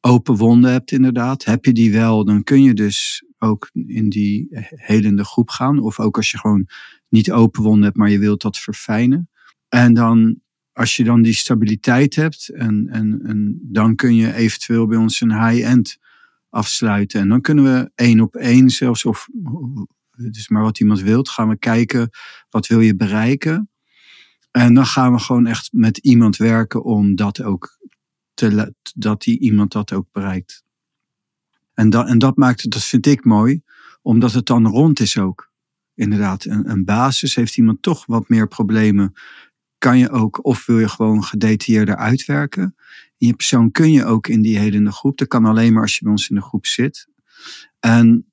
open wonden hebt inderdaad. Heb je die wel, dan kun je dus ook in die helende groep gaan. Of ook als je gewoon niet open wonden hebt, maar je wilt dat verfijnen. En dan, als je dan die stabiliteit hebt, en, en, en dan kun je eventueel bij ons een high-end afsluiten. En dan kunnen we één op één zelfs, of het is maar wat iemand wilt, gaan we kijken wat wil je bereiken. En dan gaan we gewoon echt met iemand werken om dat ook te, dat die iemand dat ook bereikt. En dat, en dat maakt het, dat vind ik mooi, omdat het dan rond is ook. Inderdaad, een, een basis. Heeft iemand toch wat meer problemen, kan je ook, of wil je gewoon gedetailleerder uitwerken. In je persoon kun je ook in die hele groep. Dat kan alleen maar als je bij ons in de groep zit. En,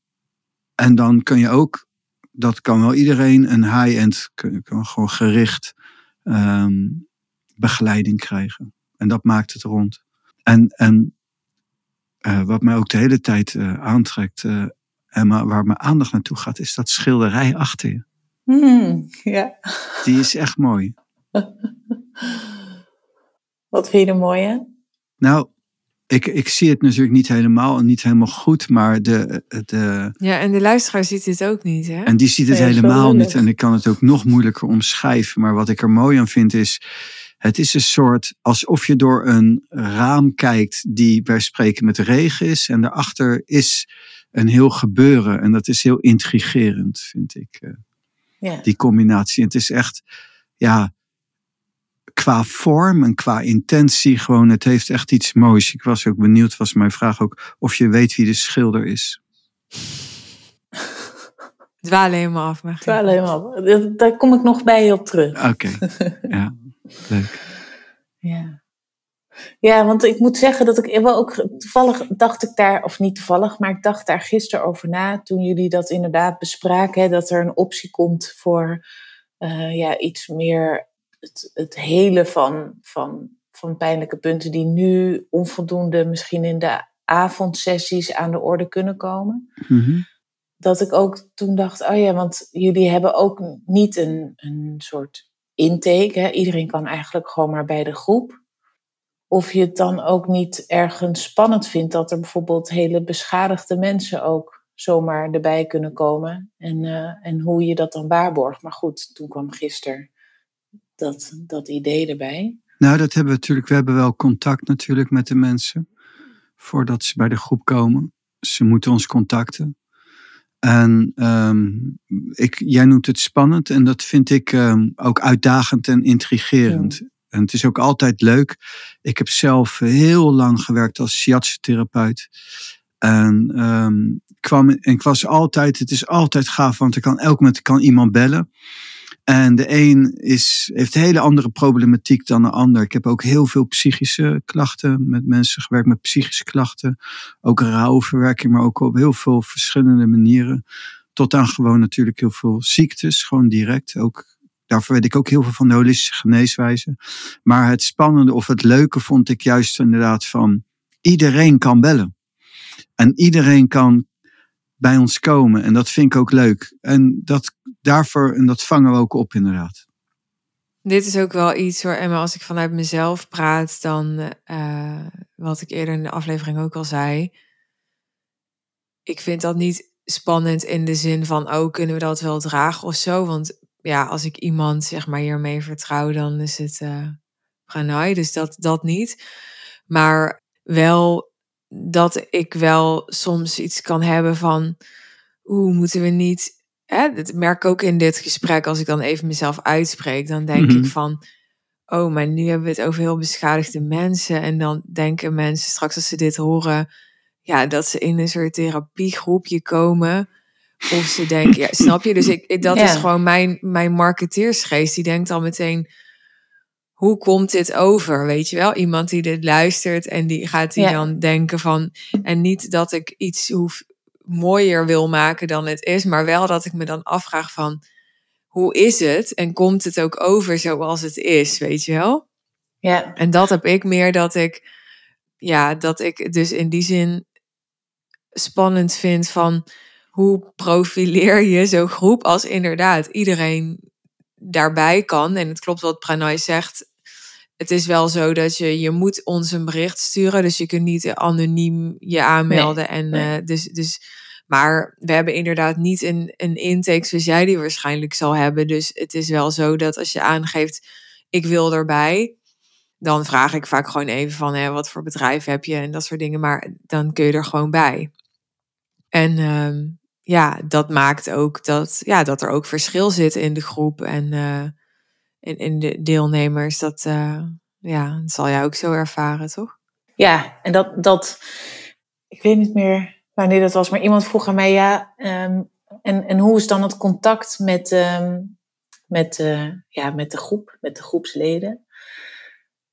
en dan kun je ook, dat kan wel iedereen, een high-end, gewoon gericht um, begeleiding krijgen. En dat maakt het rond. En, en uh, wat mij ook de hele tijd uh, aantrekt, uh, en maar waar mijn aandacht naartoe gaat, is dat schilderij achter je. Hmm, ja. Die is echt mooi. Wat vind je er mooi hè? Nou, ik, ik zie het natuurlijk niet helemaal en niet helemaal goed, maar de, de... Ja, en de luisteraar ziet het ook niet, hè? En die ziet het helemaal niet en ik kan het ook nog moeilijker omschrijven. Maar wat ik er mooi aan vind is, het is een soort alsof je door een raam kijkt die wij spreken met regen is. En daarachter is een heel gebeuren. En dat is heel intrigerend, vind ik. Eh, ja. Die combinatie. Het is echt, ja, qua vorm en qua intentie gewoon, het heeft echt iets moois. Ik was ook benieuwd, was mijn vraag ook, of je weet wie de schilder is. Dwalen helemaal af. Maar Dwalen helemaal af. Daar kom ik nog bij je op terug. Oké, ja. Leuk. Ja. Ja, want ik moet zeggen dat ik wel ook toevallig dacht ik daar, of niet toevallig, maar ik dacht daar gisteren over na toen jullie dat inderdaad bespraken, hè, dat er een optie komt voor uh, ja, iets meer het, het hele van, van, van pijnlijke punten die nu onvoldoende misschien in de avondsessies aan de orde kunnen komen. Mhm. Dat ik ook toen dacht, oh ja, want jullie hebben ook niet een, een soort intake. Hè? Iedereen kan eigenlijk gewoon maar bij de groep. Of je het dan ook niet ergens spannend vindt dat er bijvoorbeeld hele beschadigde mensen ook zomaar erbij kunnen komen. En, uh, en hoe je dat dan waarborgt. Maar goed, toen kwam gisteren dat, dat idee erbij. Nou, dat hebben we natuurlijk. We hebben wel contact natuurlijk met de mensen. Voordat ze bij de groep komen. Ze moeten ons contacten. En um, ik, jij noemt het spannend en dat vind ik um, ook uitdagend en intrigerend. Ja. En het is ook altijd leuk. Ik heb zelf heel lang gewerkt als shiatsu-therapeut. En, um, kwam, en ik was altijd, het is altijd gaaf, want er kan elk moment kan iemand bellen. En de een is, heeft hele andere problematiek dan de ander. Ik heb ook heel veel psychische klachten met mensen gewerkt met psychische klachten. Ook rouwverwerking, maar ook op heel veel verschillende manieren. Tot aan gewoon natuurlijk heel veel ziektes, gewoon direct. Ook, daarvoor weet ik ook heel veel van de holistische geneeswijze. Maar het spannende of het leuke vond ik juist inderdaad van iedereen kan bellen. En iedereen kan bij ons komen. En dat vind ik ook leuk. En dat, daarvoor, en dat vangen we ook op inderdaad. Dit is ook wel iets hoor, Emma, als ik vanuit mezelf praat, dan uh, wat ik eerder in de aflevering ook al zei. Ik vind dat niet spannend in de zin van, oh, kunnen we dat wel dragen of zo? Want ja, als ik iemand zeg maar hiermee vertrouw, dan is het uh, dus dat, dat niet. Maar wel dat ik wel soms iets kan hebben van, hoe moeten we niet. Hè, dat merk ik ook in dit gesprek, als ik dan even mezelf uitspreek, dan denk ik van, oh, maar nu hebben we het over heel beschadigde mensen. En dan denken mensen straks als ze dit horen, ja, dat ze in een soort therapiegroepje komen. Of ze denken, ja, snap je? Dus ik, dat ja. is gewoon mijn, mijn marketeersgeest. Die denkt al meteen, hoe komt dit over? Weet je wel, iemand die dit luistert en die gaat die ja. dan denken van. En niet dat ik iets hoef mooier wil maken dan het is, maar wel dat ik me dan afvraag van hoe is het en komt het ook over zoals het is, weet je wel? Ja. En dat heb ik meer dat ik, ja, dat ik dus in die zin spannend vind van hoe profileer je zo'n groep als inderdaad iedereen daarbij kan. En het klopt wat Pranay zegt. Het is wel zo dat je, je moet ons een bericht sturen. Dus je kunt niet anoniem je aanmelden. Nee, en, nee. Uh, dus, dus, maar we hebben inderdaad niet een, een intake zoals jij die waarschijnlijk zal hebben. Dus het is wel zo dat als je aangeeft, ik wil erbij. Dan vraag ik vaak gewoon even van, hè, wat voor bedrijf heb je en dat soort dingen. Maar dan kun je er gewoon bij. En uh, ja, dat maakt ook dat, ja, dat er ook verschil zit in de groep en uh, in, de deelnemers. Dat, uh, ja, dat zal jij ook zo ervaren, toch? Ja, en dat, dat ik weet niet meer wanneer dat was, maar iemand vroeg aan mij, ja, um, en, en hoe is dan het contact met, um, met, uh, ja, met de groep, met de groepsleden?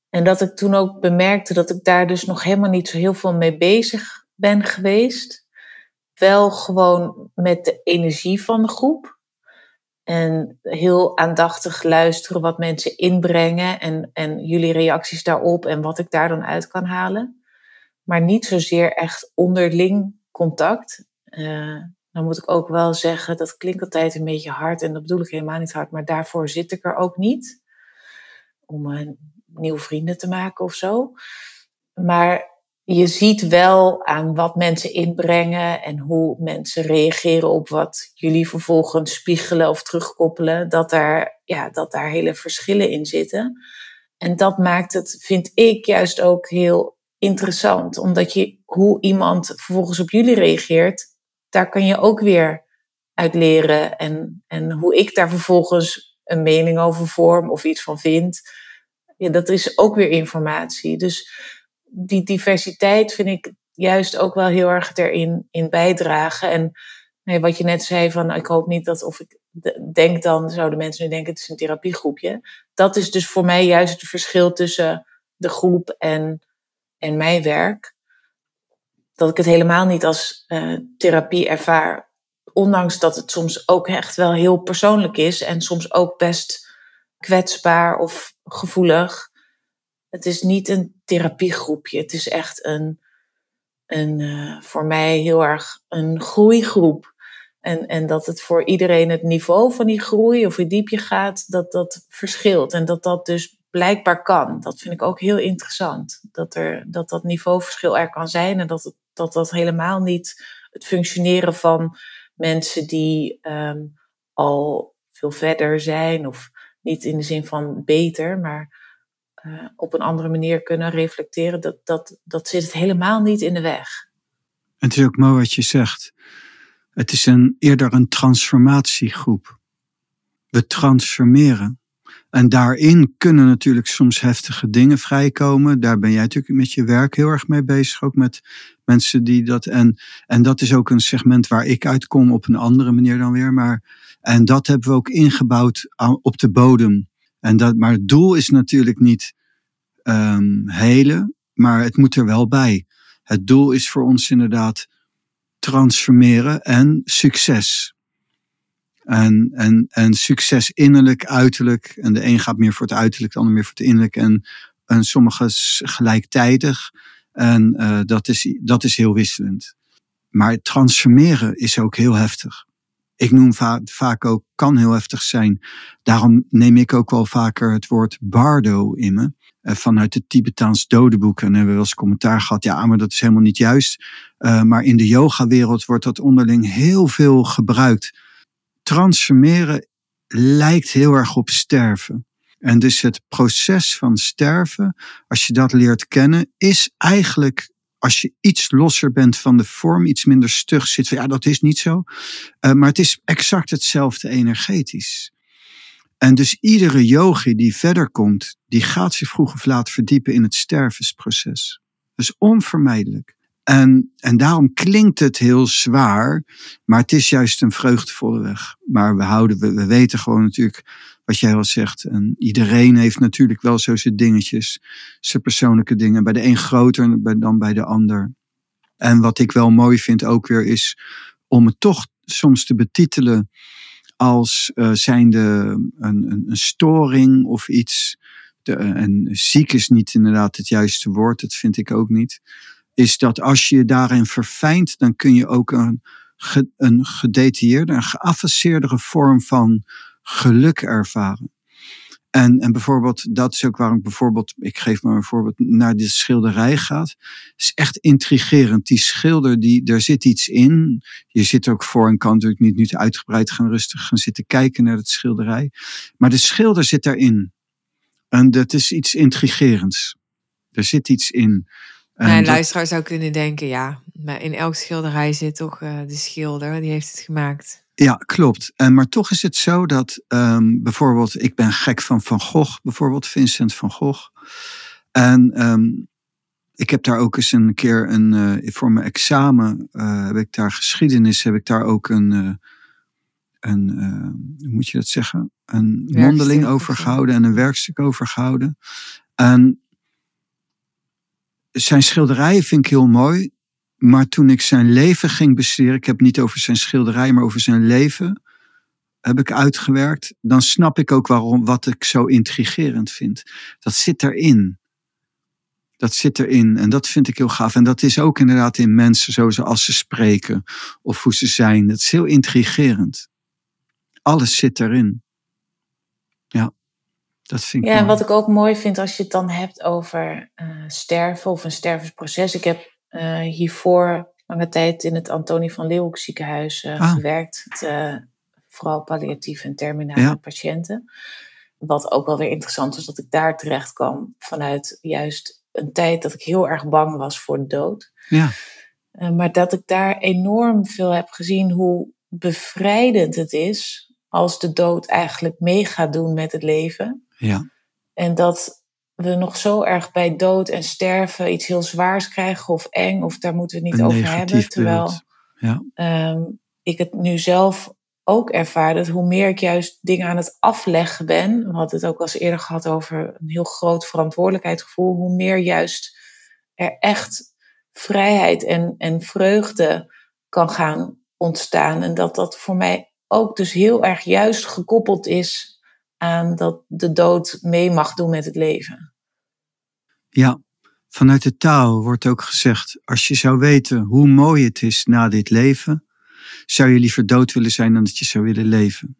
En dat ik toen ook bemerkte dat ik daar dus nog helemaal niet zo heel veel mee bezig ben geweest wel gewoon met de energie van de groep. En heel aandachtig luisteren wat mensen inbrengen en, en jullie reacties daarop en wat ik daar dan uit kan halen. Maar niet zozeer echt onderling contact. Uh, dan moet ik ook wel zeggen, dat klinkt altijd een beetje hard en dat bedoel ik helemaal niet hard, maar daarvoor zit ik er ook niet. Om uh, nieuwe vrienden te maken of zo. Maar je ziet wel aan wat mensen inbrengen en hoe mensen reageren op wat jullie vervolgens spiegelen of terugkoppelen, dat daar, ja, dat daar hele verschillen in zitten. En dat maakt het, vind ik, juist ook heel interessant, omdat je hoe iemand vervolgens op jullie reageert, daar kan je ook weer uit leren. En, en hoe ik daar vervolgens een mening over vorm of iets van vind, ja, dat is ook weer informatie. Dus die diversiteit vind ik juist ook wel heel erg erin in bijdragen. En nee, wat je net zei van ik hoop niet dat of ik denk dan zouden mensen nu denken het is een therapiegroepje. Dat is dus voor mij juist het verschil tussen de groep en, en mijn werk. Dat ik het helemaal niet als uh, therapie ervaar. Ondanks dat het soms ook echt wel heel persoonlijk is en soms ook best kwetsbaar of gevoelig. Het is niet een therapiegroepje. Het is echt een, een uh, voor mij heel erg een groeigroep. En, en dat het voor iedereen het niveau van die groei of hoe diep je gaat, dat dat verschilt. En dat dat dus blijkbaar kan. Dat vind ik ook heel interessant. Dat er, dat, dat niveauverschil er kan zijn en dat dat, dat helemaal niet het functioneren van mensen die um, al veel verder zijn of niet in de zin van beter, maar uh, op een andere manier kunnen reflecteren, dat, dat, dat zit het helemaal niet in de weg. Het is ook mooi wat je zegt. Het is een, eerder een transformatiegroep. We transformeren. En daarin kunnen natuurlijk soms heftige dingen vrijkomen. Daar ben jij natuurlijk met je werk heel erg mee bezig. Ook met mensen die dat. En, en dat is ook een segment waar ik uitkom op een andere manier dan weer. Maar, en dat hebben we ook ingebouwd op de bodem. En dat, maar het doel is natuurlijk niet um, maar het moet er wel bij. Het doel is voor ons inderdaad transformeren en succes. En, en, en succes innerlijk, uiterlijk. En de een gaat meer voor het uiterlijk, de ander meer voor het innerlijk. En, en sommige gelijktijdig. En uh, dat, is, dat is heel wisselend. Maar transformeren is ook heel heftig. Ik noem va vaak ook, kan heel heftig zijn. Daarom neem ik ook wel vaker het woord bardo in me. Uh, vanuit het Tibetaans dodenboek. En hebben we wel eens commentaar gehad. Ja, maar dat is helemaal niet juist. Uh, maar in de yoga-wereld wordt dat onderling heel veel gebruikt transformeren lijkt heel erg op sterven. En dus het proces van sterven, als je dat leert kennen, is eigenlijk als je iets losser bent van de vorm, iets minder stug zit. Van, ja, dat is niet zo. Uh, maar het is exact hetzelfde energetisch. En dus iedere yogi die verder komt, die gaat zich vroeg of laat verdiepen in het stervensproces. Dat is onvermijdelijk. En, en daarom klinkt het heel zwaar, maar het is juist een vreugdevolle weg. Maar we houden, we, we weten gewoon natuurlijk wat jij al zegt. En iedereen heeft natuurlijk wel zo zijn dingetjes, zijn persoonlijke dingen. Bij de een groter dan bij de ander. En wat ik wel mooi vind ook weer is om het toch soms te betitelen als uh, zijnde een, een, een storing of iets. De, en ziek is niet inderdaad het juiste woord, dat vind ik ook niet is dat als je je daarin verfijnt, dan kun je ook een, een gedetailleerde, een geavanceerdere vorm van geluk ervaren. En, en bijvoorbeeld, dat is ook waarom ik bijvoorbeeld, ik geef maar een voorbeeld, naar de schilderij gaat. Het is echt intrigerend. Die schilder, die, daar zit iets in. Je zit ook voor en kan natuurlijk niet nu uitgebreid gaan rustig gaan zitten kijken naar het schilderij. Maar de schilder zit daarin. En dat is iets intrigerends. Er zit iets in. Mijn luisteraar zou kunnen denken, ja, maar in elk schilderij zit toch uh, de schilder, die heeft het gemaakt. Ja, klopt. En, maar toch is het zo dat um, bijvoorbeeld, ik ben gek van Van Gogh, bijvoorbeeld Vincent van Gogh. En um, ik heb daar ook eens een keer een, uh, voor mijn examen, uh, heb ik daar geschiedenis, heb ik daar ook een, uh, een hoe moet je dat zeggen, een mondeling over gehouden en een werkstuk over gehouden. En zijn schilderijen vind ik heel mooi. Maar toen ik zijn leven ging bestuderen, ik heb het niet over zijn schilderij, maar over zijn leven, heb ik uitgewerkt. Dan snap ik ook waarom, wat ik zo intrigerend vind. Dat zit erin. Dat zit erin en dat vind ik heel gaaf. En dat is ook inderdaad in mensen, zoals ze spreken of hoe ze zijn. Dat is heel intrigerend. Alles zit erin. Ja. Dat vind ik ja, en wat ik ook mooi vind als je het dan hebt over uh, sterven of een stervensproces. Ik heb hiervoor lange tijd in het Antonie van Leeuwenhoek ziekenhuis uh, ah. gewerkt. Met, vooral palliatieve en terminale ja. patiënten. Wat ook wel weer interessant is dat ik daar terecht kwam vanuit juist een tijd dat ik heel erg bang was voor de dood. Ja. maar dat ik daar enorm veel heb gezien hoe bevrijdend het is als de dood eigenlijk mee gaat doen met het leven. Ja. En dat we nog zo erg bij dood en sterven iets heel zwaars krijgen of eng, of daar moeten we het niet over hebben. Terwijl ja. um, ik het nu zelf ook ervaar dat hoe meer ik juist dingen aan het afleggen ben, we hadden het ook al eens eerder gehad over een heel groot verantwoordelijkheidsgevoel, hoe meer juist er echt vrijheid en, en vreugde kan gaan ontstaan. En dat dat voor mij ook dus heel erg juist gekoppeld is aan dat de dood mee mag doen met het leven. Ja, vanuit de taal wordt ook gezegd: als je zou weten hoe mooi het is na dit leven, zou je liever dood willen zijn dan dat je zou willen leven.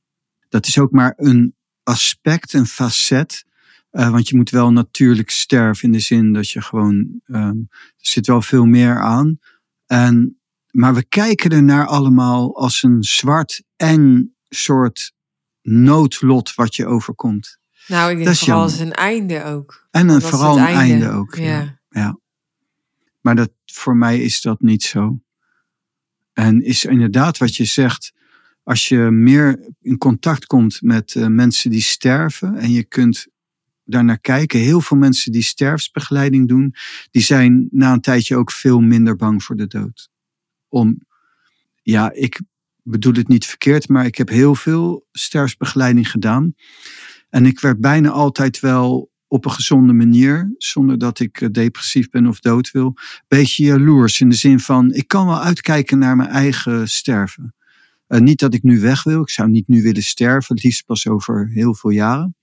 Dat is ook maar een aspect, een facet. Uh, want je moet wel natuurlijk sterven in de zin dat je gewoon. Um, er zit wel veel meer aan. En, maar we kijken er naar allemaal als een zwart eng soort noodlot wat je overkomt. Nou, ik denk vooral als een einde ook. En een, vooral een einde, ook. Ja. ja. Maar dat, voor mij is dat niet zo. En is inderdaad wat je zegt, als je meer in contact komt met uh, mensen die sterven en je kunt daarnaar kijken, heel veel mensen die sterfsbegeleiding doen, die zijn na een tijdje ook veel minder bang voor de dood. Om, ja, ik bedoel het niet verkeerd, maar ik heb heel veel sterfsbegeleiding gedaan. En ik werd bijna altijd wel op een gezonde manier, zonder dat ik eh, depressief ben of dood wil, beetje jaloers in de zin van ik kan wel uitkijken naar mijn eigen sterven. Uh, niet dat ik nu weg wil, ik zou niet nu willen sterven, het liefst pas over heel veel jaren.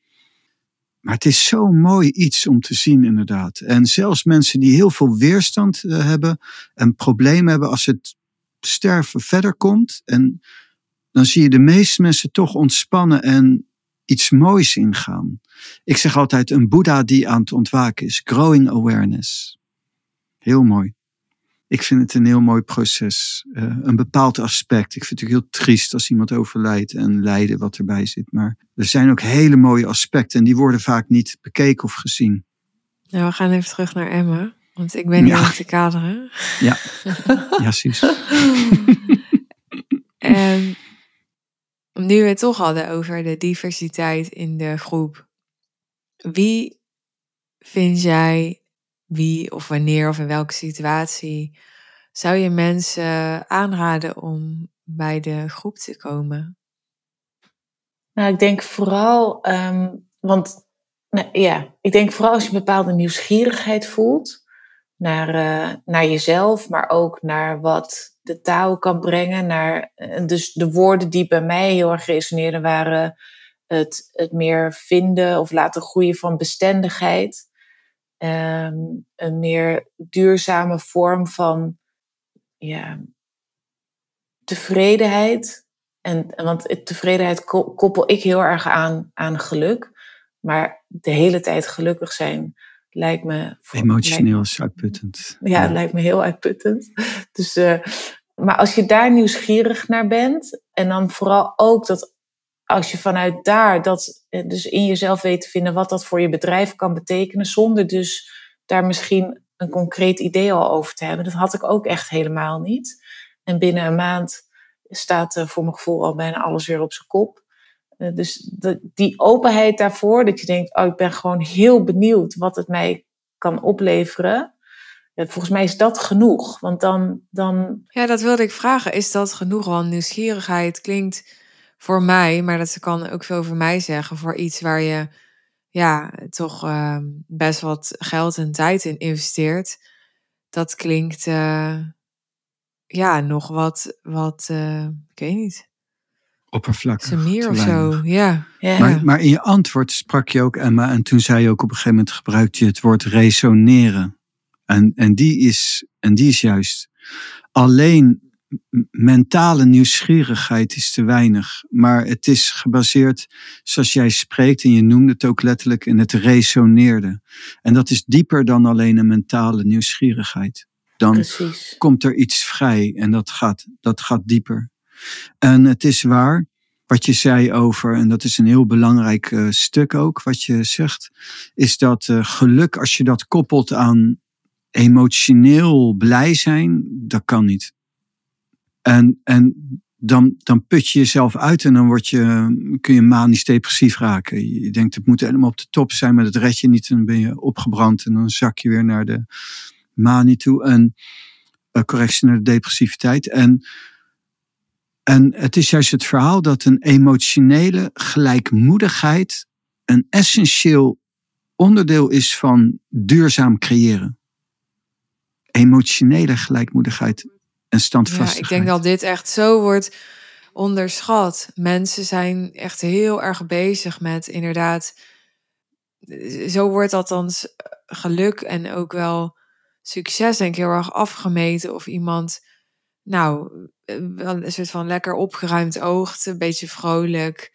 Maar het is zo'n mooi iets om te zien, inderdaad. En zelfs mensen die heel veel weerstand uh, hebben en problemen hebben als het sterven verder komt, en dan zie je de meeste mensen toch ontspannen en iets moois ingaan. Ik zeg altijd een Boeddha die aan het ontwaken is. Growing awareness. Heel mooi. Ik vind het een heel mooi proces. Uh, een bepaald aspect. Ik vind het heel triest als iemand overlijdt en lijden wat erbij zit. Maar er zijn ook hele mooie aspecten en die worden vaak niet bekeken of gezien. Nou, we gaan even terug naar Emma. Want ik ben hier ja. om te kaderen. Ja, ja precies. en nu we het toch hadden over de diversiteit in de groep. Wie vind jij, wie of wanneer of in welke situatie zou je mensen aanraden om bij de groep te komen? Nou, ik denk vooral, um, want nou, ja, ik denk vooral als je een bepaalde nieuwsgierigheid voelt naar, uh, naar jezelf, maar ook naar wat de taal kan brengen. Naar, eh, dus de woorden die bij mij heel erg resoneerden waren het, het meer vinden of laten groeien van bestendigheid. Um, een meer duurzame vorm van ja, tevredenheid. En, want tevredenheid koppel ik heel erg aan, aan geluk. Maar de hele tijd gelukkig zijn lijkt me. Emotioneel is uitputtend. Ja, het lijkt me heel uitputtend. Dus, uh, maar als je daar nieuwsgierig naar bent, en dan vooral ook dat als je vanuit daar dat eh, dus in jezelf weet te vinden wat dat voor je bedrijf kan betekenen, zonder dus daar misschien een concreet idee al over te hebben. Dat had ik ook echt helemaal niet. En binnen een maand staat uh, voor mijn gevoel al bijna alles weer op zijn kop. Uh, dus die openheid daarvoor, dat je denkt, oh, ik ben gewoon heel benieuwd wat het mij kan opleveren. Volgens mij is dat genoeg. Want dan, dan. Ja, dat wilde ik vragen. Is dat genoeg? Want nieuwsgierigheid klinkt voor mij, maar dat kan ook veel voor mij zeggen, voor iets waar je ja, toch uh, best wat geld en tijd in investeert. Dat klinkt uh, ja, nog wat, wat uh, ik weet niet. Oppervlakkig. meer of zo, ja. ja. Maar, maar in je antwoord sprak je ook, Emma, en toen zei je ook op een gegeven moment gebruikte je het woord resoneren. En, en, die, is, en die is juist. Alleen mentale nieuwsgierigheid is te weinig. Maar het is gebaseerd, zoals jij spreekt, en je noemde het ook letterlijk, in het resoneerde. En dat is dieper dan alleen een mentale nieuwsgierigheid. Dan Precies. komt er iets vrij en dat gaat, dat gaat dieper. En het is waar, wat je zei over, en dat is een heel belangrijk uh, stuk ook, wat je zegt, is dat uh, geluk, als je dat koppelt aan emotioneel blij zijn, dat kan niet. En, en dan, dan put je jezelf uit en dan word je, kun je manisch depressief raken. Je denkt het moet helemaal op de top zijn, maar dat red je niet. En dan ben je opgebrand en dan zak je weer naar de manie toe. En correctie naar de depressiviteit. En, En het is juist het verhaal dat een emotionele gelijkmoedigheid een essentieel onderdeel is van duurzaam creëren. Emotionele gelijkmoedigheid en standvastigheid. Ja, ik denk dat dit echt zo wordt onderschat. Mensen zijn echt heel erg bezig met inderdaad. Zo wordt althans geluk en ook wel succes, denk ik, heel erg afgemeten. Of iemand, nou, een soort van lekker opgeruimd oogt, een beetje vrolijk.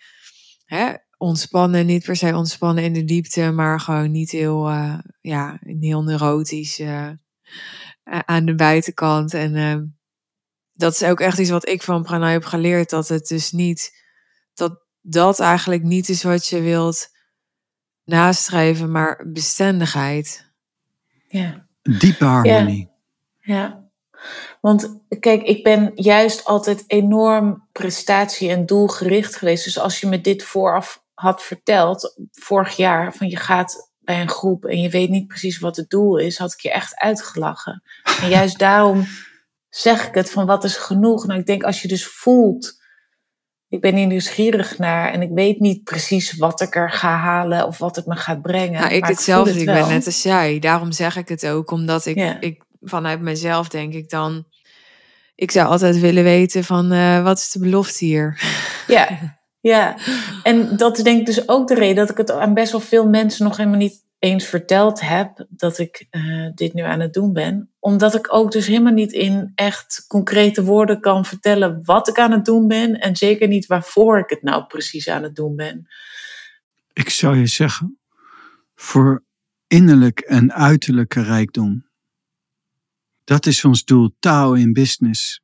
Hè? Ontspannen, niet per se ontspannen in de diepte, maar gewoon niet heel, uh, ja, heel neurotisch uh, aan de buitenkant. En uh, dat is ook echt iets wat ik van Pranay heb geleerd. Dat het dus niet, dat dat eigenlijk niet is wat je wilt nastreven, maar bestendigheid. Ja. Diepe harmonie. Ja. ja. Want kijk, ik ben juist altijd enorm prestatie- en doelgericht geweest. Dus als je me dit vooraf had verteld, vorig jaar, van je gaat bij een groep en je weet niet precies wat het doel is, had ik je echt uitgelachen. En juist daarom zeg ik het van wat is genoeg. Nou, ik denk als je dus voelt, ik ben hier nieuwsgierig naar en ik weet niet precies wat ik er ga halen of wat het me gaat brengen. Nou, ik maar hetzelfde, ik, ik ben net als jij. Daarom zeg ik het ook, omdat ik, Ja. ik vanuit mezelf denk ik dan, ik zou altijd willen weten van uh, wat is de belofte hier? Ja, ja. En dat is denk ik dus ook de reden dat ik het aan best wel veel mensen nog helemaal niet eens verteld heb dat ik uh, dit nu aan het doen ben. Omdat ik ook dus helemaal niet in echt concrete woorden kan vertellen wat ik aan het doen ben. En zeker niet waarvoor ik het nou precies aan het doen ben. Ik zou je zeggen, voor innerlijk en uiterlijke rijkdom. Dat is ons doel, taal in business.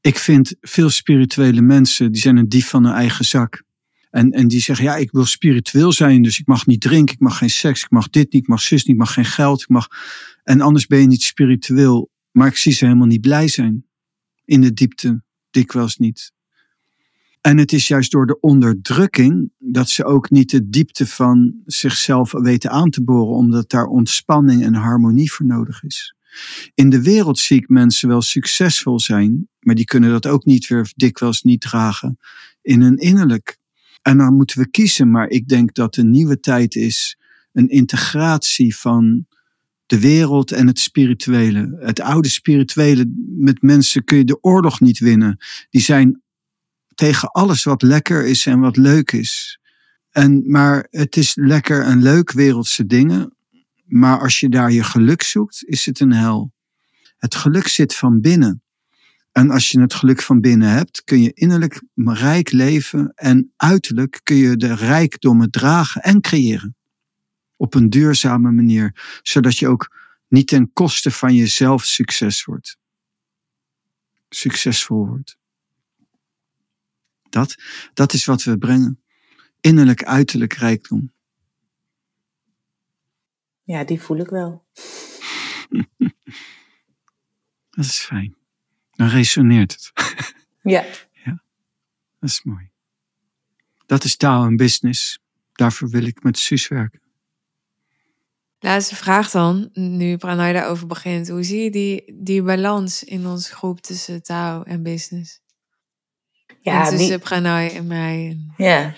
Ik vind veel spirituele mensen, die zijn een dief van hun eigen zak. En, en die zeggen, ja, ik wil spiritueel zijn, dus ik mag niet drinken, ik mag geen seks, ik mag dit niet, ik mag zus niet, ik mag geen geld, ik mag... En anders ben je niet spiritueel. Maar ik zie ze helemaal niet blij zijn. In de diepte, dikwijls niet. En het is juist door de onderdrukking dat ze ook niet de diepte van zichzelf weten aan te boren, omdat daar ontspanning en harmonie voor nodig is. In de wereld zie ik mensen wel succesvol zijn, maar die kunnen dat ook niet weer dikwijls niet dragen in hun innerlijk. En dan moeten we kiezen, maar ik denk dat de nieuwe tijd is een integratie van de wereld en het spirituele. Het oude spirituele, met mensen kun je de oorlog niet winnen. Die zijn tegen alles wat lekker is en wat leuk is. En, maar het is lekker en leuk wereldse dingen. Maar als je daar je geluk zoekt, is het een hel. Het geluk zit van binnen. En als je het geluk van binnen hebt, kun je innerlijk rijk leven en uiterlijk kun je de rijkdommen dragen en creëren. Op een duurzame manier, zodat je ook niet ten koste van jezelf succes wordt. Succesvol wordt. Dat, dat is wat we brengen. Innerlijk, uiterlijk rijkdom. Ja, die voel ik wel. Dat is fijn. Dan resoneert het. Ja. ja, dat is mooi. Dat is taal en business. Daarvoor wil ik met Suus werken. Laatste vraag dan, nu Pranay daarover begint. Hoe zie je die, die balans in onze groep tussen taal en business? Ja, en tussen die- Pranay en mij. En... Ja,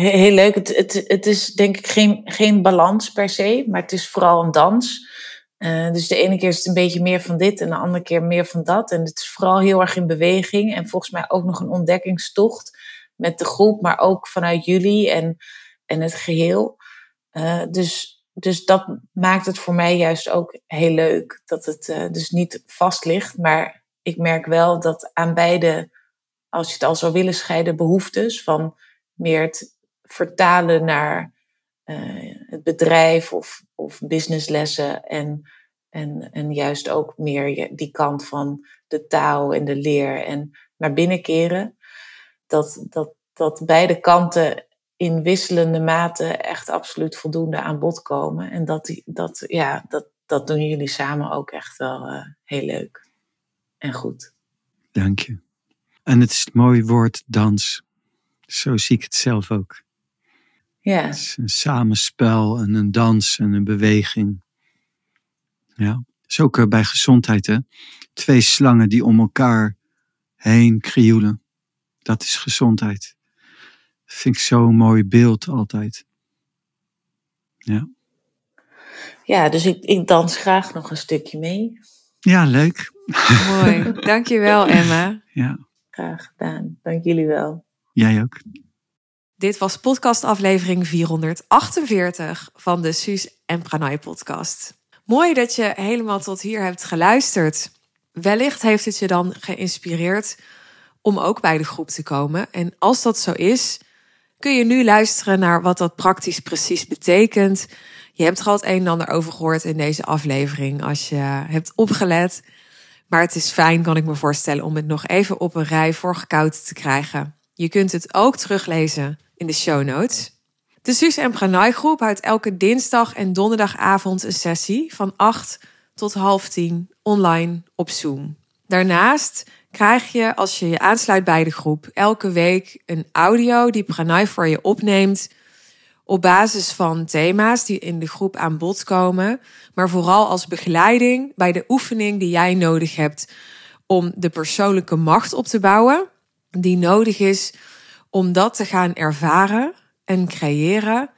heel leuk. Het, het, het is denk ik geen, geen balans per se, maar het is vooral een dans. Eh, dus de ene keer is het een beetje meer van dit en de andere keer meer van dat. En het is vooral heel erg in beweging en volgens mij ook nog een ontdekkingstocht met de groep, maar ook vanuit jullie en, en het geheel. Eh, dus, dus dat maakt het voor mij juist ook heel leuk. Dat het eh, dus niet vast ligt, maar ik merk wel dat aan beide, als je het al zou willen scheiden, behoeftes van meer het vertalen naar eh, het bedrijf of, of businesslessen en, en, en juist ook meer die kant van de taal en de leer en naar binnen keren. Dat, dat, dat beide kanten in wisselende mate echt absoluut voldoende aan bod komen. En dat, dat, ja, dat, dat doen jullie samen ook echt wel eh, heel leuk en goed. Dank je. En het is het mooie woord dans. Zo zie ik het zelf ook. Ja, Het is een samenspel en een dans en een beweging. Ja, dat is ook eh, bij gezondheid hè. Twee slangen die om elkaar heen krioelen. Dat is gezondheid. vind ik zo'n mooi beeld altijd. Ja. Ja, dus ik, ik dans graag nog een stukje mee. Ja, leuk. Mooi. Dankjewel, Emma. Ja. Graag gedaan. Dank jullie wel. Jij ook. Dit was podcastaflevering 448 van de Suus en Pranay podcast. Mooi dat je helemaal tot hier hebt geluisterd. Wellicht heeft het je dan geïnspireerd om ook bij de groep te komen. En als dat zo is, kun je nu luisteren naar wat dat praktisch precies betekent. Je hebt er al het een en ander over gehoord in deze aflevering als je hebt opgelet. Maar het is fijn, kan ik me voorstellen, om het nog even op een rij voorgekoud te krijgen. Je kunt het ook teruglezen in de show notes. De Suus en Pranay groep houdt elke dinsdag en donderdagavond een sessie van 8 tot half 10 online op Zoom. Daarnaast krijg je, als je je aansluit bij de groep, elke week een audio die Pranay voor je opneemt op basis van thema's die in de groep aan bod komen, maar vooral als begeleiding bij de oefening die jij nodig hebt om de persoonlijke macht op te bouwen, die nodig is om dat te gaan ervaren en creëren,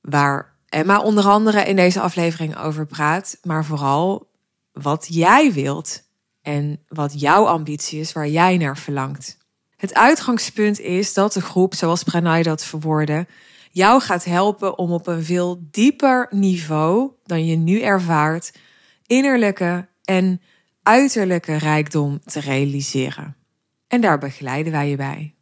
waar Emma onder andere in deze aflevering over praat, maar vooral wat jij wilt en wat jouw ambitie is, waar jij naar verlangt. Het uitgangspunt is dat de groep, zoals Pranay dat verwoordde, jou gaat helpen om op een veel dieper niveau dan je nu ervaart, innerlijke en uiterlijke rijkdom te realiseren. En daar begeleiden wij je bij.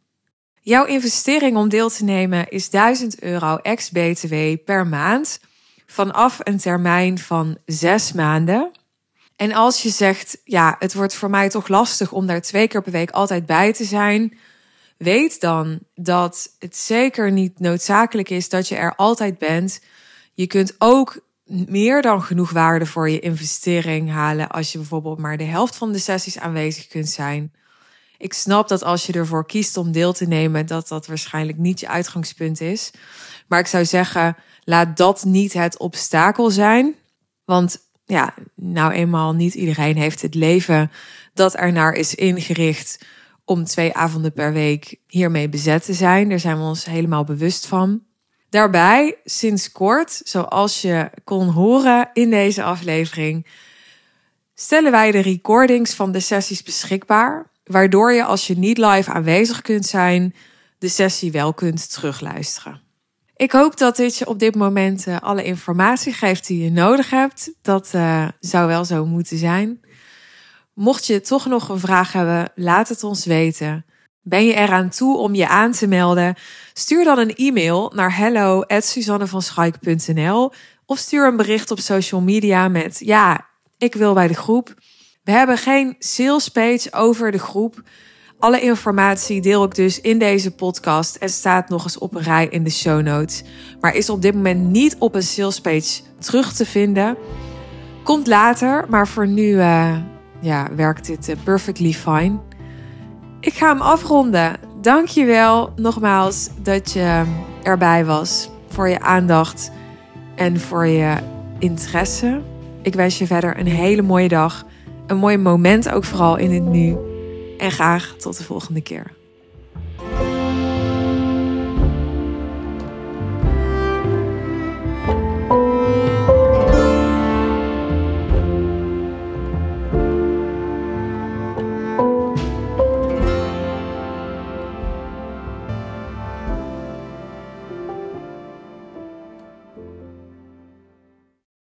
Jouw investering om deel te nemen is 1000 euro ex-BTW per maand vanaf een termijn van zes maanden. En als je zegt, ja, het wordt voor mij toch lastig om daar twee keer per week altijd bij te zijn, weet dan dat het zeker niet noodzakelijk is dat je er altijd bent. Je kunt ook meer dan genoeg waarde voor je investering halen als je bijvoorbeeld maar de helft van de sessies aanwezig kunt zijn. Ik snap dat als je ervoor kiest om deel te nemen, dat dat waarschijnlijk niet je uitgangspunt is. Maar ik zou zeggen, laat dat niet het obstakel zijn. Want ja, nou eenmaal niet iedereen heeft het leven dat er naar is ingericht om twee avonden per week hiermee bezet te zijn. Daar zijn we ons helemaal bewust van. Daarbij, sinds kort, zoals je kon horen in deze aflevering, stellen wij de recordings van de sessies beschikbaar, waardoor je als je niet live aanwezig kunt zijn, de sessie wel kunt terugluisteren. Ik hoop dat dit je op dit moment uh, alle informatie geeft die je nodig hebt. Dat uh, zou wel zo moeten zijn. Mocht je toch nog een vraag hebben, laat het ons weten. Ben je eraan toe om je aan te melden? Stuur dan een e-mail naar hello@suzannevanschaik.nl of stuur een bericht op social media met ja, ik wil bij de groep. We hebben geen sales page over de groep. Alle informatie deel ik dus in deze podcast en staat nog eens op een rij in de show notes. Maar is op dit moment niet op een sales page terug te vinden. Komt later, maar voor nu uh, ja, werkt dit uh, perfectly fine. Ik ga hem afronden. Dankjewel nogmaals dat je erbij was. Voor je aandacht en voor je interesse. Ik wens je verder een hele mooie dag. Een mooi moment ook vooral in het nu. En graag tot de volgende keer.